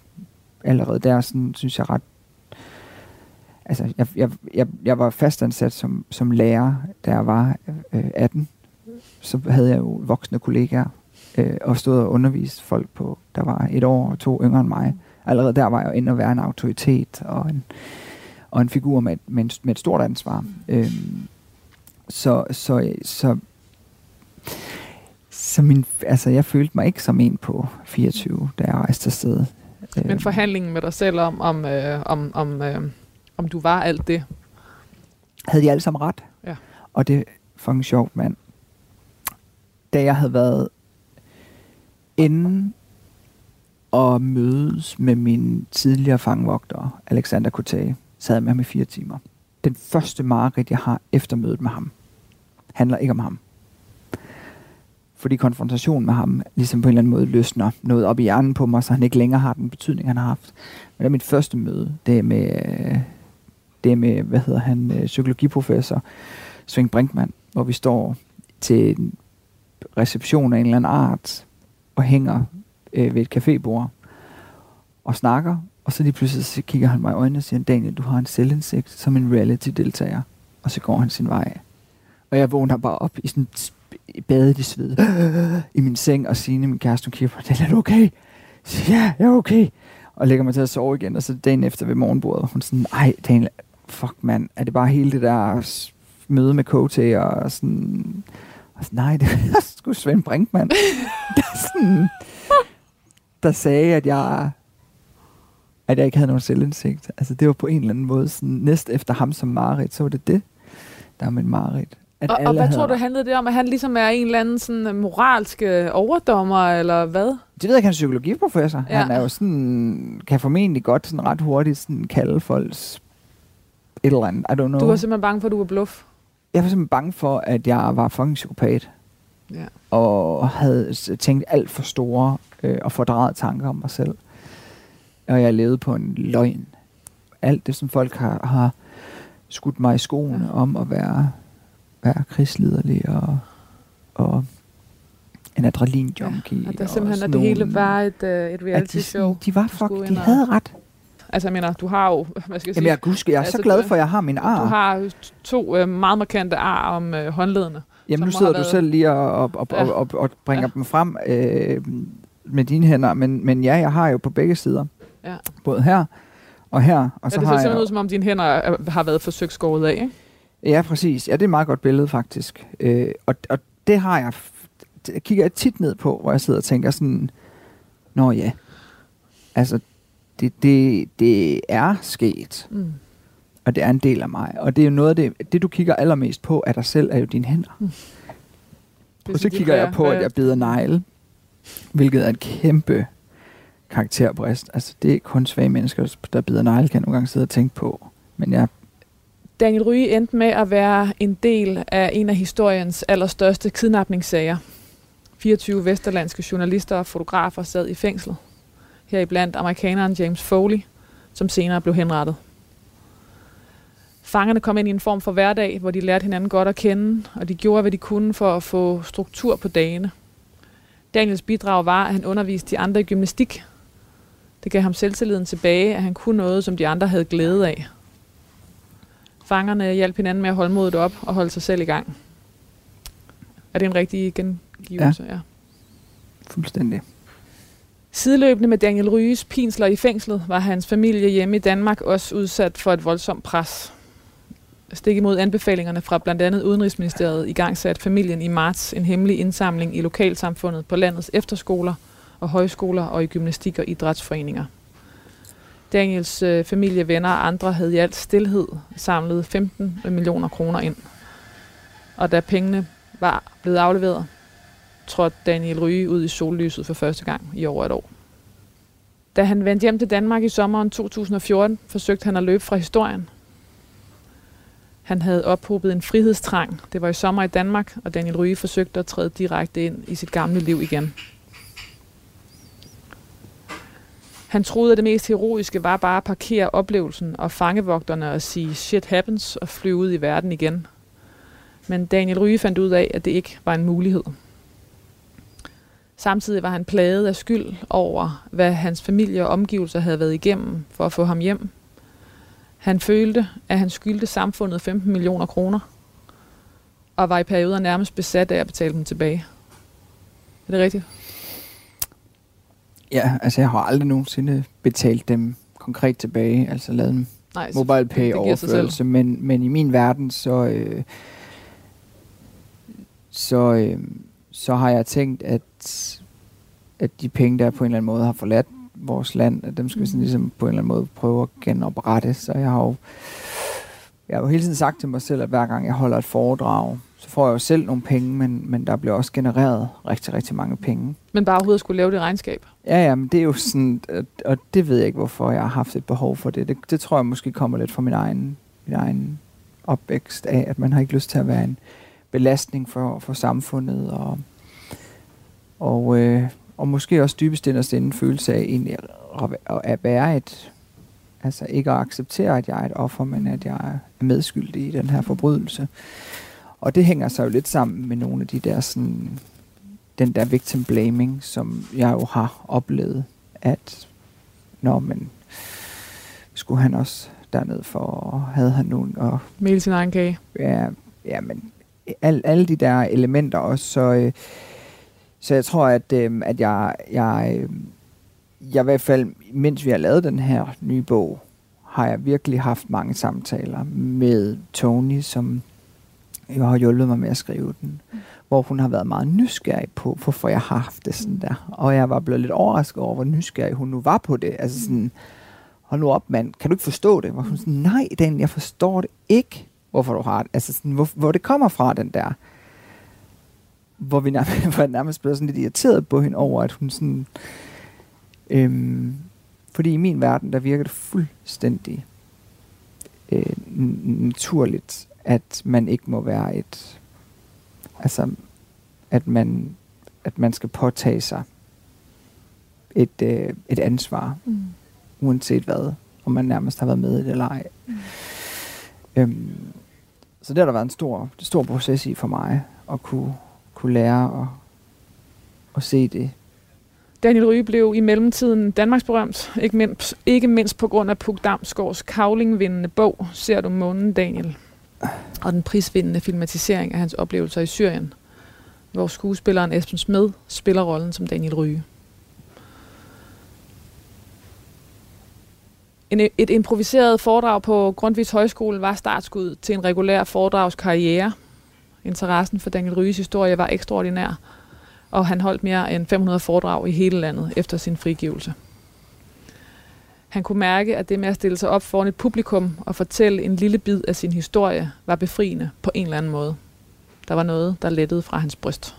allerede der, sådan, synes jeg ret, altså jeg, jeg, jeg, jeg var fastansat som, som lærer, da jeg var øh, 18. Så havde jeg jo voksne kollegaer, øh, og stod og underviste folk på, der var et år og to yngre end mig. Allerede der var jeg jo inde at være en autoritet og en, og en figur med, med, en, med et stort ansvar. Øh, så, så, så så min, altså, jeg følte mig ikke som en på 24, da jeg rejste afsted. Men øh. forhandlingen med dig selv om, om, øh, om, om, øh, om du var alt det? Havde de alle sammen ret? Ja. Og det er fucking sjovt, mand. Da jeg havde været inden og mødes med min tidligere fangvogter, Alexander Kotage, sad med ham i fire timer. Den første mareridt, jeg har efter mødet med ham, handler ikke om ham fordi konfrontationen med ham ligesom på en eller anden måde løsner noget op i hjernen på mig, så han ikke længere har den betydning, han har haft. Men det er mit første møde, det er med, det er med hvad hedder han, øh, psykologiprofessor Svend Brinkmann, hvor vi står til en reception af en eller anden art, og hænger øh, ved et cafébord, og snakker, og så lige pludselig så kigger han mig i øjnene og siger, Daniel, du har en selvindsigt som en reality-deltager. Og så går han sin vej. Og jeg vågner bare op i sådan badet i sved i min seng, og Signe, min kæreste, hun kigger på mig, er du okay? Så, ja, jeg er okay. Og lægger mig til at sove igen, og så dagen efter ved morgenbordet, hun sådan, nej, Daniel, fuck mand, er det bare hele det der møde med KT og sådan... Og sådan, nej, det er sgu Svend Brinkmann. der, sådan, der sagde, at jeg at jeg ikke havde nogen selvindsigt. Altså det var på en eller anden måde sådan, næst efter ham som Marit, så var det det, der var min Marit. At og, og hvad tror du handlede det om? At han ligesom er en eller anden sådan øh, moralsk overdommer, eller hvad? Det ved jeg ikke, han er psykologiprofessor. Ja. Han er jo sådan, kan formentlig godt sådan ret hurtigt sådan kalde folks et eller andet. I don't know. Du var simpelthen bange for, at du var bluff? Jeg var simpelthen bange for, at jeg var fucking psykopat. Ja. Og havde tænkt alt for store øh, og fordrejet tanker om mig selv. Og jeg levede på en løgn. Alt det, som folk har, har skudt mig i skoene ja. om at være, være krigsliderlig og, og en adrenalin-junkie. Ja, og der simpelthen, at det hele var et, uh, et reality-show. De, de var fuck, de havde ret. Altså, jeg mener, du har jo, hvad skal jeg Jamen, jeg, huske, jeg er altså, så glad for, at jeg har min ar. Du har to uh, meget markante ar om uh, håndledene. Jamen, nu sidder du været... selv lige og, og, og, ja. og, og, bringer ja. dem frem øh, med dine hænder, men, men ja, jeg har jo på begge sider. Ja. Både her og her. Og så ja, det ser simpelthen ud, som om dine hænder har været forsøgt skåret af, ikke? Ja, præcis. Ja, det er et meget godt billede, faktisk. Øh, og, og det har jeg, det kigger jeg tit ned på, hvor jeg sidder og tænker sådan, nå ja, altså, det, det, det er sket. Mm. Og det er en del af mig. Og det er jo noget af det, det du kigger allermest på af dig selv, er jo dine hænder. Mm. Og så kigger jeg på, at jeg bider negle, hvilket er et kæmpe karakterbrist. Altså, det er kun svage mennesker, der bider negle, kan jeg nogle gange sidde og tænke på. Men jeg Daniel Ryge endte med at være en del af en af historiens allerstørste kidnapningssager. 24 vesterlandske journalister og fotografer sad i fængsel. Heriblandt amerikaneren James Foley, som senere blev henrettet. Fangerne kom ind i en form for hverdag, hvor de lærte hinanden godt at kende, og de gjorde, hvad de kunne for at få struktur på dagene. Daniels bidrag var, at han underviste de andre i gymnastik, det gav ham selvtilliden tilbage, at han kunne noget, som de andre havde glæde af. Fangerne hjalp hinanden med at holde modet op og holde sig selv i gang. Er det en rigtig gengivelse? Ja. ja. Fuldstændig. Sideløbende med Daniel Ryges pinsler i fængslet, var hans familie hjemme i Danmark også udsat for et voldsomt pres. Stik imod anbefalingerne fra blandt andet Udenrigsministeriet i gang sat familien i marts en hemmelig indsamling i lokalsamfundet på landets efterskoler – og højskoler og i gymnastik- og idrætsforeninger. Daniels øh, familie, venner og andre havde i alt stillhed samlet 15 millioner kroner ind. Og da pengene var blevet afleveret, trådte Daniel Ryge ud i sollyset for første gang i over et år. Da han vendte hjem til Danmark i sommeren 2014, forsøgte han at løbe fra historien. Han havde ophobet en frihedstrang. Det var i sommer i Danmark, og Daniel Ryge forsøgte at træde direkte ind i sit gamle liv igen. Han troede, at det mest heroiske var bare at parkere oplevelsen og fangevogterne og sige shit happens og flyve ud i verden igen. Men Daniel Ryge fandt ud af, at det ikke var en mulighed. Samtidig var han plaget af skyld over, hvad hans familie og omgivelser havde været igennem for at få ham hjem. Han følte, at han skyldte samfundet 15 millioner kroner, og var i perioder nærmest besat af at betale dem tilbage. Er det rigtigt? Ja, altså jeg har aldrig nogensinde betalt dem konkret tilbage, altså lavet en Nej, mobile pay overførelse, men, men i min verden, så, øh, så, øh, så har jeg tænkt, at, at de penge, der på en eller anden måde har forladt vores land, dem skal vi sådan mm. ligesom på en eller anden måde prøve at genoprette. Så jeg har jo, jeg har jo hele tiden sagt til mig selv, at hver gang jeg holder et foredrag, så får jeg jo selv nogle penge, men, men der bliver også genereret rigtig, rigtig mange penge. Men bare overhovedet skulle lave det regnskab? Ja, ja, men det er jo sådan, og det ved jeg ikke, hvorfor jeg har haft et behov for det. Det, det tror jeg måske kommer lidt fra min egen, min egen opvækst af, at man har ikke lyst til at være en belastning for, for samfundet, og Og, øh, og måske også dybest inderst en følelse af egentlig at være et, altså ikke at acceptere, at jeg er et offer, men at jeg er medskyldig i den her forbrydelse. Og det hænger sig jo lidt sammen med nogle af de der sådan, den der victim blaming, som jeg jo har oplevet, at når man skulle han også derned for, havde han nogen og... Mel sin egen kage. Ja, ja men al, alle de der elementer også, så, øh, så jeg tror, at, øh, at jeg, jeg, øhm, jeg i hvert fald, mens vi har lavet den her nye bog, har jeg virkelig haft mange samtaler med Tony, som jo har hjulpet mig med at skrive den. Mm. Hvor hun har været meget nysgerrig på, hvorfor jeg har haft det sådan der. Og jeg var blevet lidt overrasket over, hvor nysgerrig hun nu var på det. Altså sådan, hold nu op mand, kan du ikke forstå det? Hvor hun sådan, nej Dan, jeg forstår det ikke, hvorfor du har det. Altså sådan, hvor, hvor det kommer fra, den der. Hvor vi nærmest, hvor nærmest blev sådan lidt irriteret på hende over, at hun sådan... Øhm, fordi i min verden, der virker det fuldstændig øh, naturligt, at man ikke må være et... Altså, at man, at man skal påtage sig et, øh, et ansvar, mm. uanset hvad, om man nærmest har været med i det eller ej. Mm. Øhm, så det har der været en stor, stor proces i for mig, at kunne, kunne lære at, at se det Daniel Ryge blev i mellemtiden Danmarks berømt, ikke mindst, ikke mindst på grund af Puk Damsgaards kavlingvindende bog, Ser du månen, Daniel? Og den prisvindende filmatisering af hans oplevelser i Syrien, hvor skuespilleren Esben Smed spiller rollen som Daniel Ryge. En, et improviseret foredrag på Grundtvigs Højskole var startskud til en regulær foredragskarriere. Interessen for Daniel Ryges historie var ekstraordinær, og han holdt mere end 500 foredrag i hele landet efter sin frigivelse. Han kunne mærke, at det med at stille sig op foran et publikum og fortælle en lille bid af sin historie var befriende på en eller anden måde. Der var noget, der lettede fra hans bryst.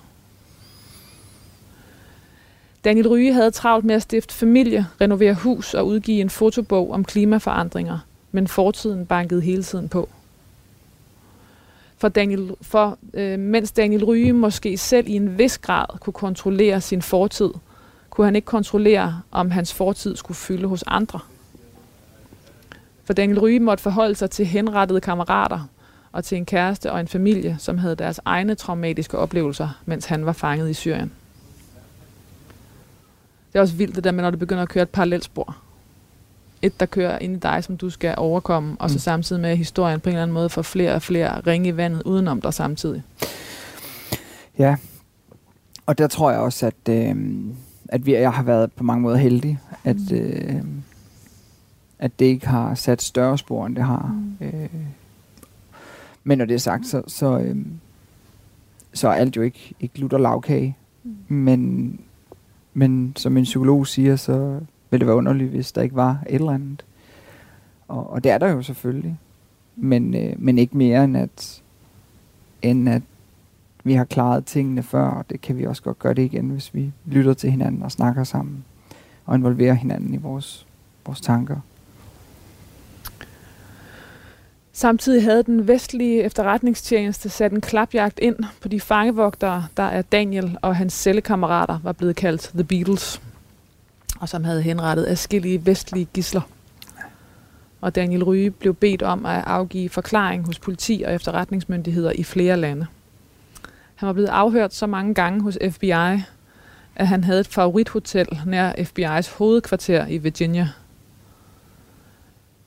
Daniel Ryge havde travlt med at stifte familie, renovere hus og udgive en fotobog om klimaforandringer, men fortiden bankede hele tiden på for, Daniel, for øh, mens Daniel Ryge måske selv i en vis grad kunne kontrollere sin fortid, kunne han ikke kontrollere, om hans fortid skulle fylde hos andre. For Daniel Ryge måtte forholde sig til henrettede kammerater og til en kæreste og en familie, som havde deres egne traumatiske oplevelser, mens han var fanget i Syrien. Det er også vildt det der med, når det begynder at køre et parallelt spor et, der kører ind i dig, som du skal overkomme, og så mm. samtidig med, at historien på en eller anden måde får flere og flere ringe i vandet udenom dig samtidig. Ja, og der tror jeg også, at, øh, at vi, jeg har været på mange måder heldig, at, mm. øh, at det ikke har sat større spor, end det har. Mm. Øh, men når det er sagt, så, så, øh, så er alt jo ikke, ikke lutter lavkage. Mm. Men, men som en psykolog siger, så ville det være underligt, hvis der ikke var et eller andet. Og, og det er der jo selvfølgelig. Men, øh, men ikke mere end at, end at vi har klaret tingene før, og det kan vi også godt gøre det igen, hvis vi lytter til hinanden og snakker sammen, og involverer hinanden i vores, vores tanker. Samtidig havde den vestlige efterretningstjeneste sat en klapjagt ind på de fangevogtere, der er Daniel og hans cellekammerater var blevet kaldt The Beatles og som havde henrettet afskillige vestlige gisler. Og Daniel Ryge blev bedt om at afgive forklaring hos politi og efterretningsmyndigheder i flere lande. Han var blevet afhørt så mange gange hos FBI, at han havde et favorithotel nær FBI's hovedkvarter i Virginia.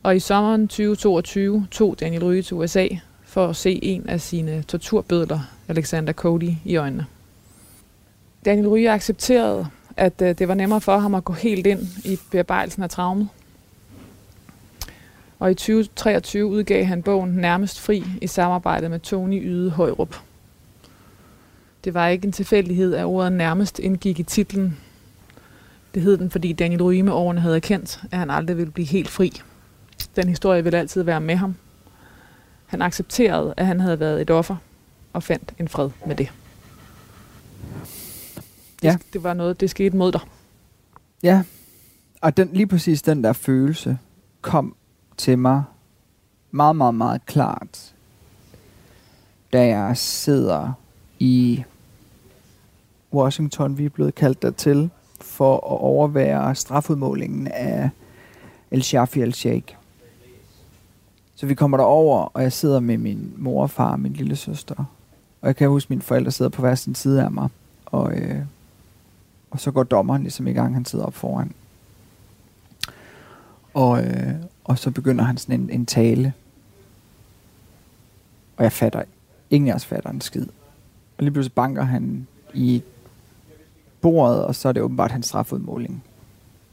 Og i sommeren 2022 tog Daniel Ryge til USA for at se en af sine torturbødler, Alexander Cody, i øjnene. Daniel Ryge accepterede, at øh, det var nemmere for ham at gå helt ind i bearbejdelsen af traumet. Og i 2023 udgav han bogen Nærmest Fri i samarbejde med Tony Yde Højrup. Det var ikke en tilfældighed, at ordet nærmest indgik i titlen. Det hed den, fordi Daniel Ryge med årene havde erkendt, at han aldrig ville blive helt fri. Den historie ville altid være med ham. Han accepterede, at han havde været et offer, og fandt en fred med det. Ja. Det, det var noget, det skete mod dig. Ja, og den, lige præcis den der følelse kom til mig meget, meget, meget klart, da jeg sidder i Washington. Vi er blevet kaldt dertil for at overvære strafudmålingen af El Shafi al-Sheikh. Så vi kommer derover, og jeg sidder med min mor og far og min lille søster. Og jeg kan huske, at mine forældre sidder på hver sin side af mig. Og, øh, og så går dommeren ligesom i gang, han sidder op foran. Og, øh, og så begynder han sådan en, en tale. Og jeg fatter, ingen af os fatter en skid. Og lige pludselig banker han i bordet, og så er det åbenbart hans strafudmåling.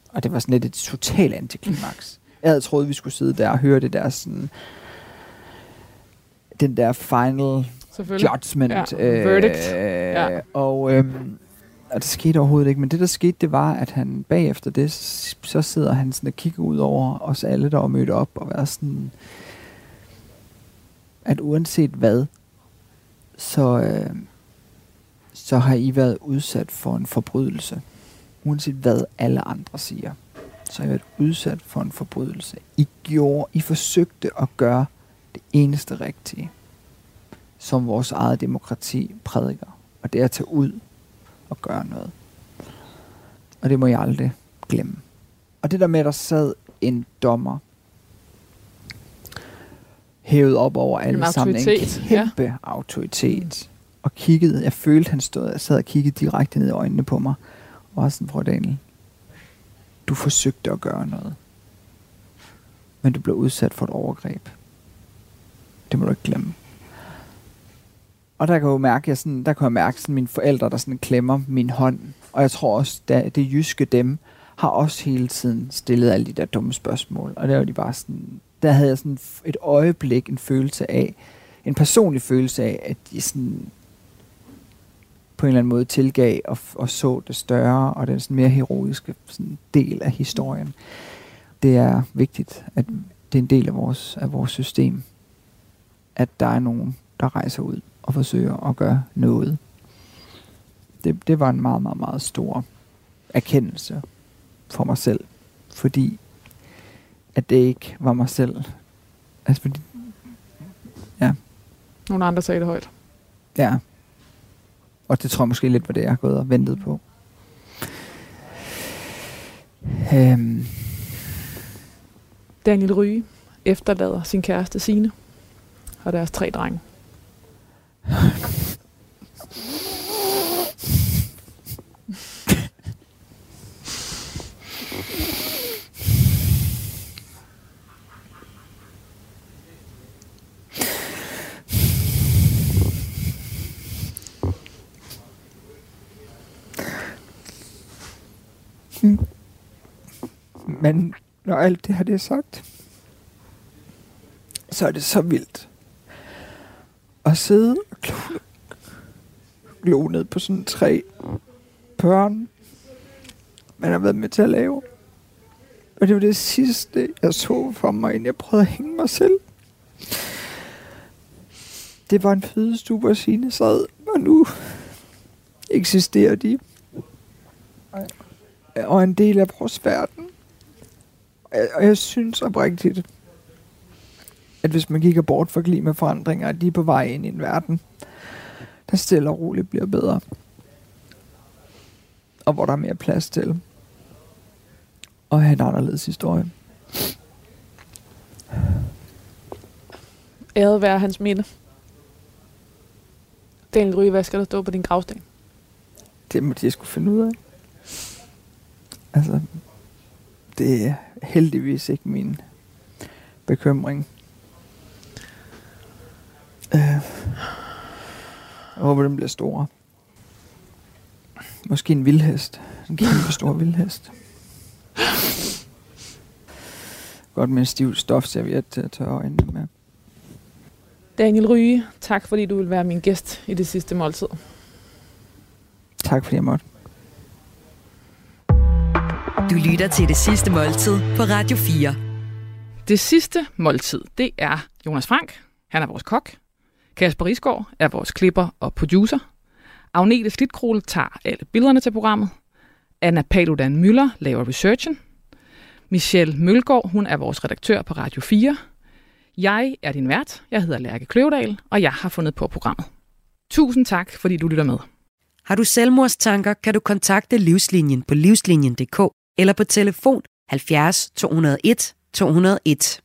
Og det var sådan lidt et totalt antiklimaks. Jeg havde troet, vi skulle sidde der og høre det der sådan... Den der final judgment. Ja. Øh, Verdict. Ja. Og, øhm, og det skete overhovedet ikke. Men det, der skete, det var, at han bagefter det, så sidder han sådan og kigger ud over os alle, der var mødt op, og være sådan, at uanset hvad, så, øh, så har I været udsat for en forbrydelse. Uanset hvad alle andre siger, så har I været udsat for en forbrydelse. I gjorde, I forsøgte at gøre det eneste rigtige, som vores eget demokrati prædiker. Og det er at tage ud og gøre noget. Og det må jeg aldrig glemme. Og det der med, at der sad en dommer hævet op over alle sammen. En kæmpe ja. autoritet. Og kiggede, jeg følte, han stod, jeg sad og kiggede direkte ned i øjnene på mig. Og var sådan, frå Daniel, du forsøgte at gøre noget. Men du blev udsat for et overgreb. Det må du ikke glemme. Og der kan jeg mærke, jeg sådan, der kan jeg mærke sådan, mine forældre, der sådan klemmer min hånd. Og jeg tror også, at det jyske dem har også hele tiden stillet alle de der dumme spørgsmål. Og der var de bare sådan, der havde jeg sådan et øjeblik en følelse af, en personlig følelse af, at de sådan på en eller anden måde tilgav og, og så det større og den sådan mere heroiske sådan del af historien. Det er vigtigt, at det er en del af vores, af vores system, at der er nogen, der rejser ud og forsøger at gøre noget. Det, det var en meget, meget, meget stor erkendelse for mig selv, fordi at det ikke var mig selv. Altså fordi, ja. Nogle andre sagde det højt. Ja. Og det tror jeg måske lidt var det, jeg har gået og ventet på. Øhm. Daniel Ryge efterlader sin kæreste Sine og deres tre drenge. Men når alt det her det er sagt, så er det så vildt at sidde og glo, glo ned på sådan tre børn, man har været med til at lave. Og det var det sidste, jeg så for mig, inden jeg prøvede at hænge mig selv. Det var en fødestue, hvor sine sad, og nu eksisterer de. Og en del af vores verden. Og jeg synes oprigtigt, at hvis man kigger bort fra klimaforandringer, at de er på vej ind i en verden, der stille og roligt bliver bedre. Og hvor der er mere plads til at have en anderledes historie. Æret være hans minde. Daniel Ryge, hvad skal der stå på din gravsten? Det må de skulle finde ud af. Altså, det er heldigvis ikke min bekymring. Øh, jeg håber, den bliver stor. Måske en vildhest. En kæmpe stor vildhest. Godt med en stiv stofserviet til at tørre øjnene med. Daniel Ryge, tak fordi du vil være min gæst i det sidste måltid. Tak fordi jeg måtte. Du lytter til det sidste måltid på Radio 4. Det sidste måltid, det er Jonas Frank. Han er vores kok. Kasper Isgaard er vores klipper og producer. Agnete Slitkrole tager alle billederne til programmet. Anna Paludan Møller laver researchen. Michelle Mølgaard, hun er vores redaktør på Radio 4. Jeg er din vært. Jeg hedder Lærke Kløvedal, og jeg har fundet på programmet. Tusind tak, fordi du lytter med. Har du selvmordstanker, kan du kontakte Livslinjen på livslinjen.dk eller på telefon 70 201 201.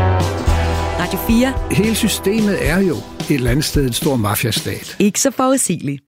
Radio 4. Hele systemet er jo et eller andet sted en stor mafiastat. Ikke så forudsigeligt.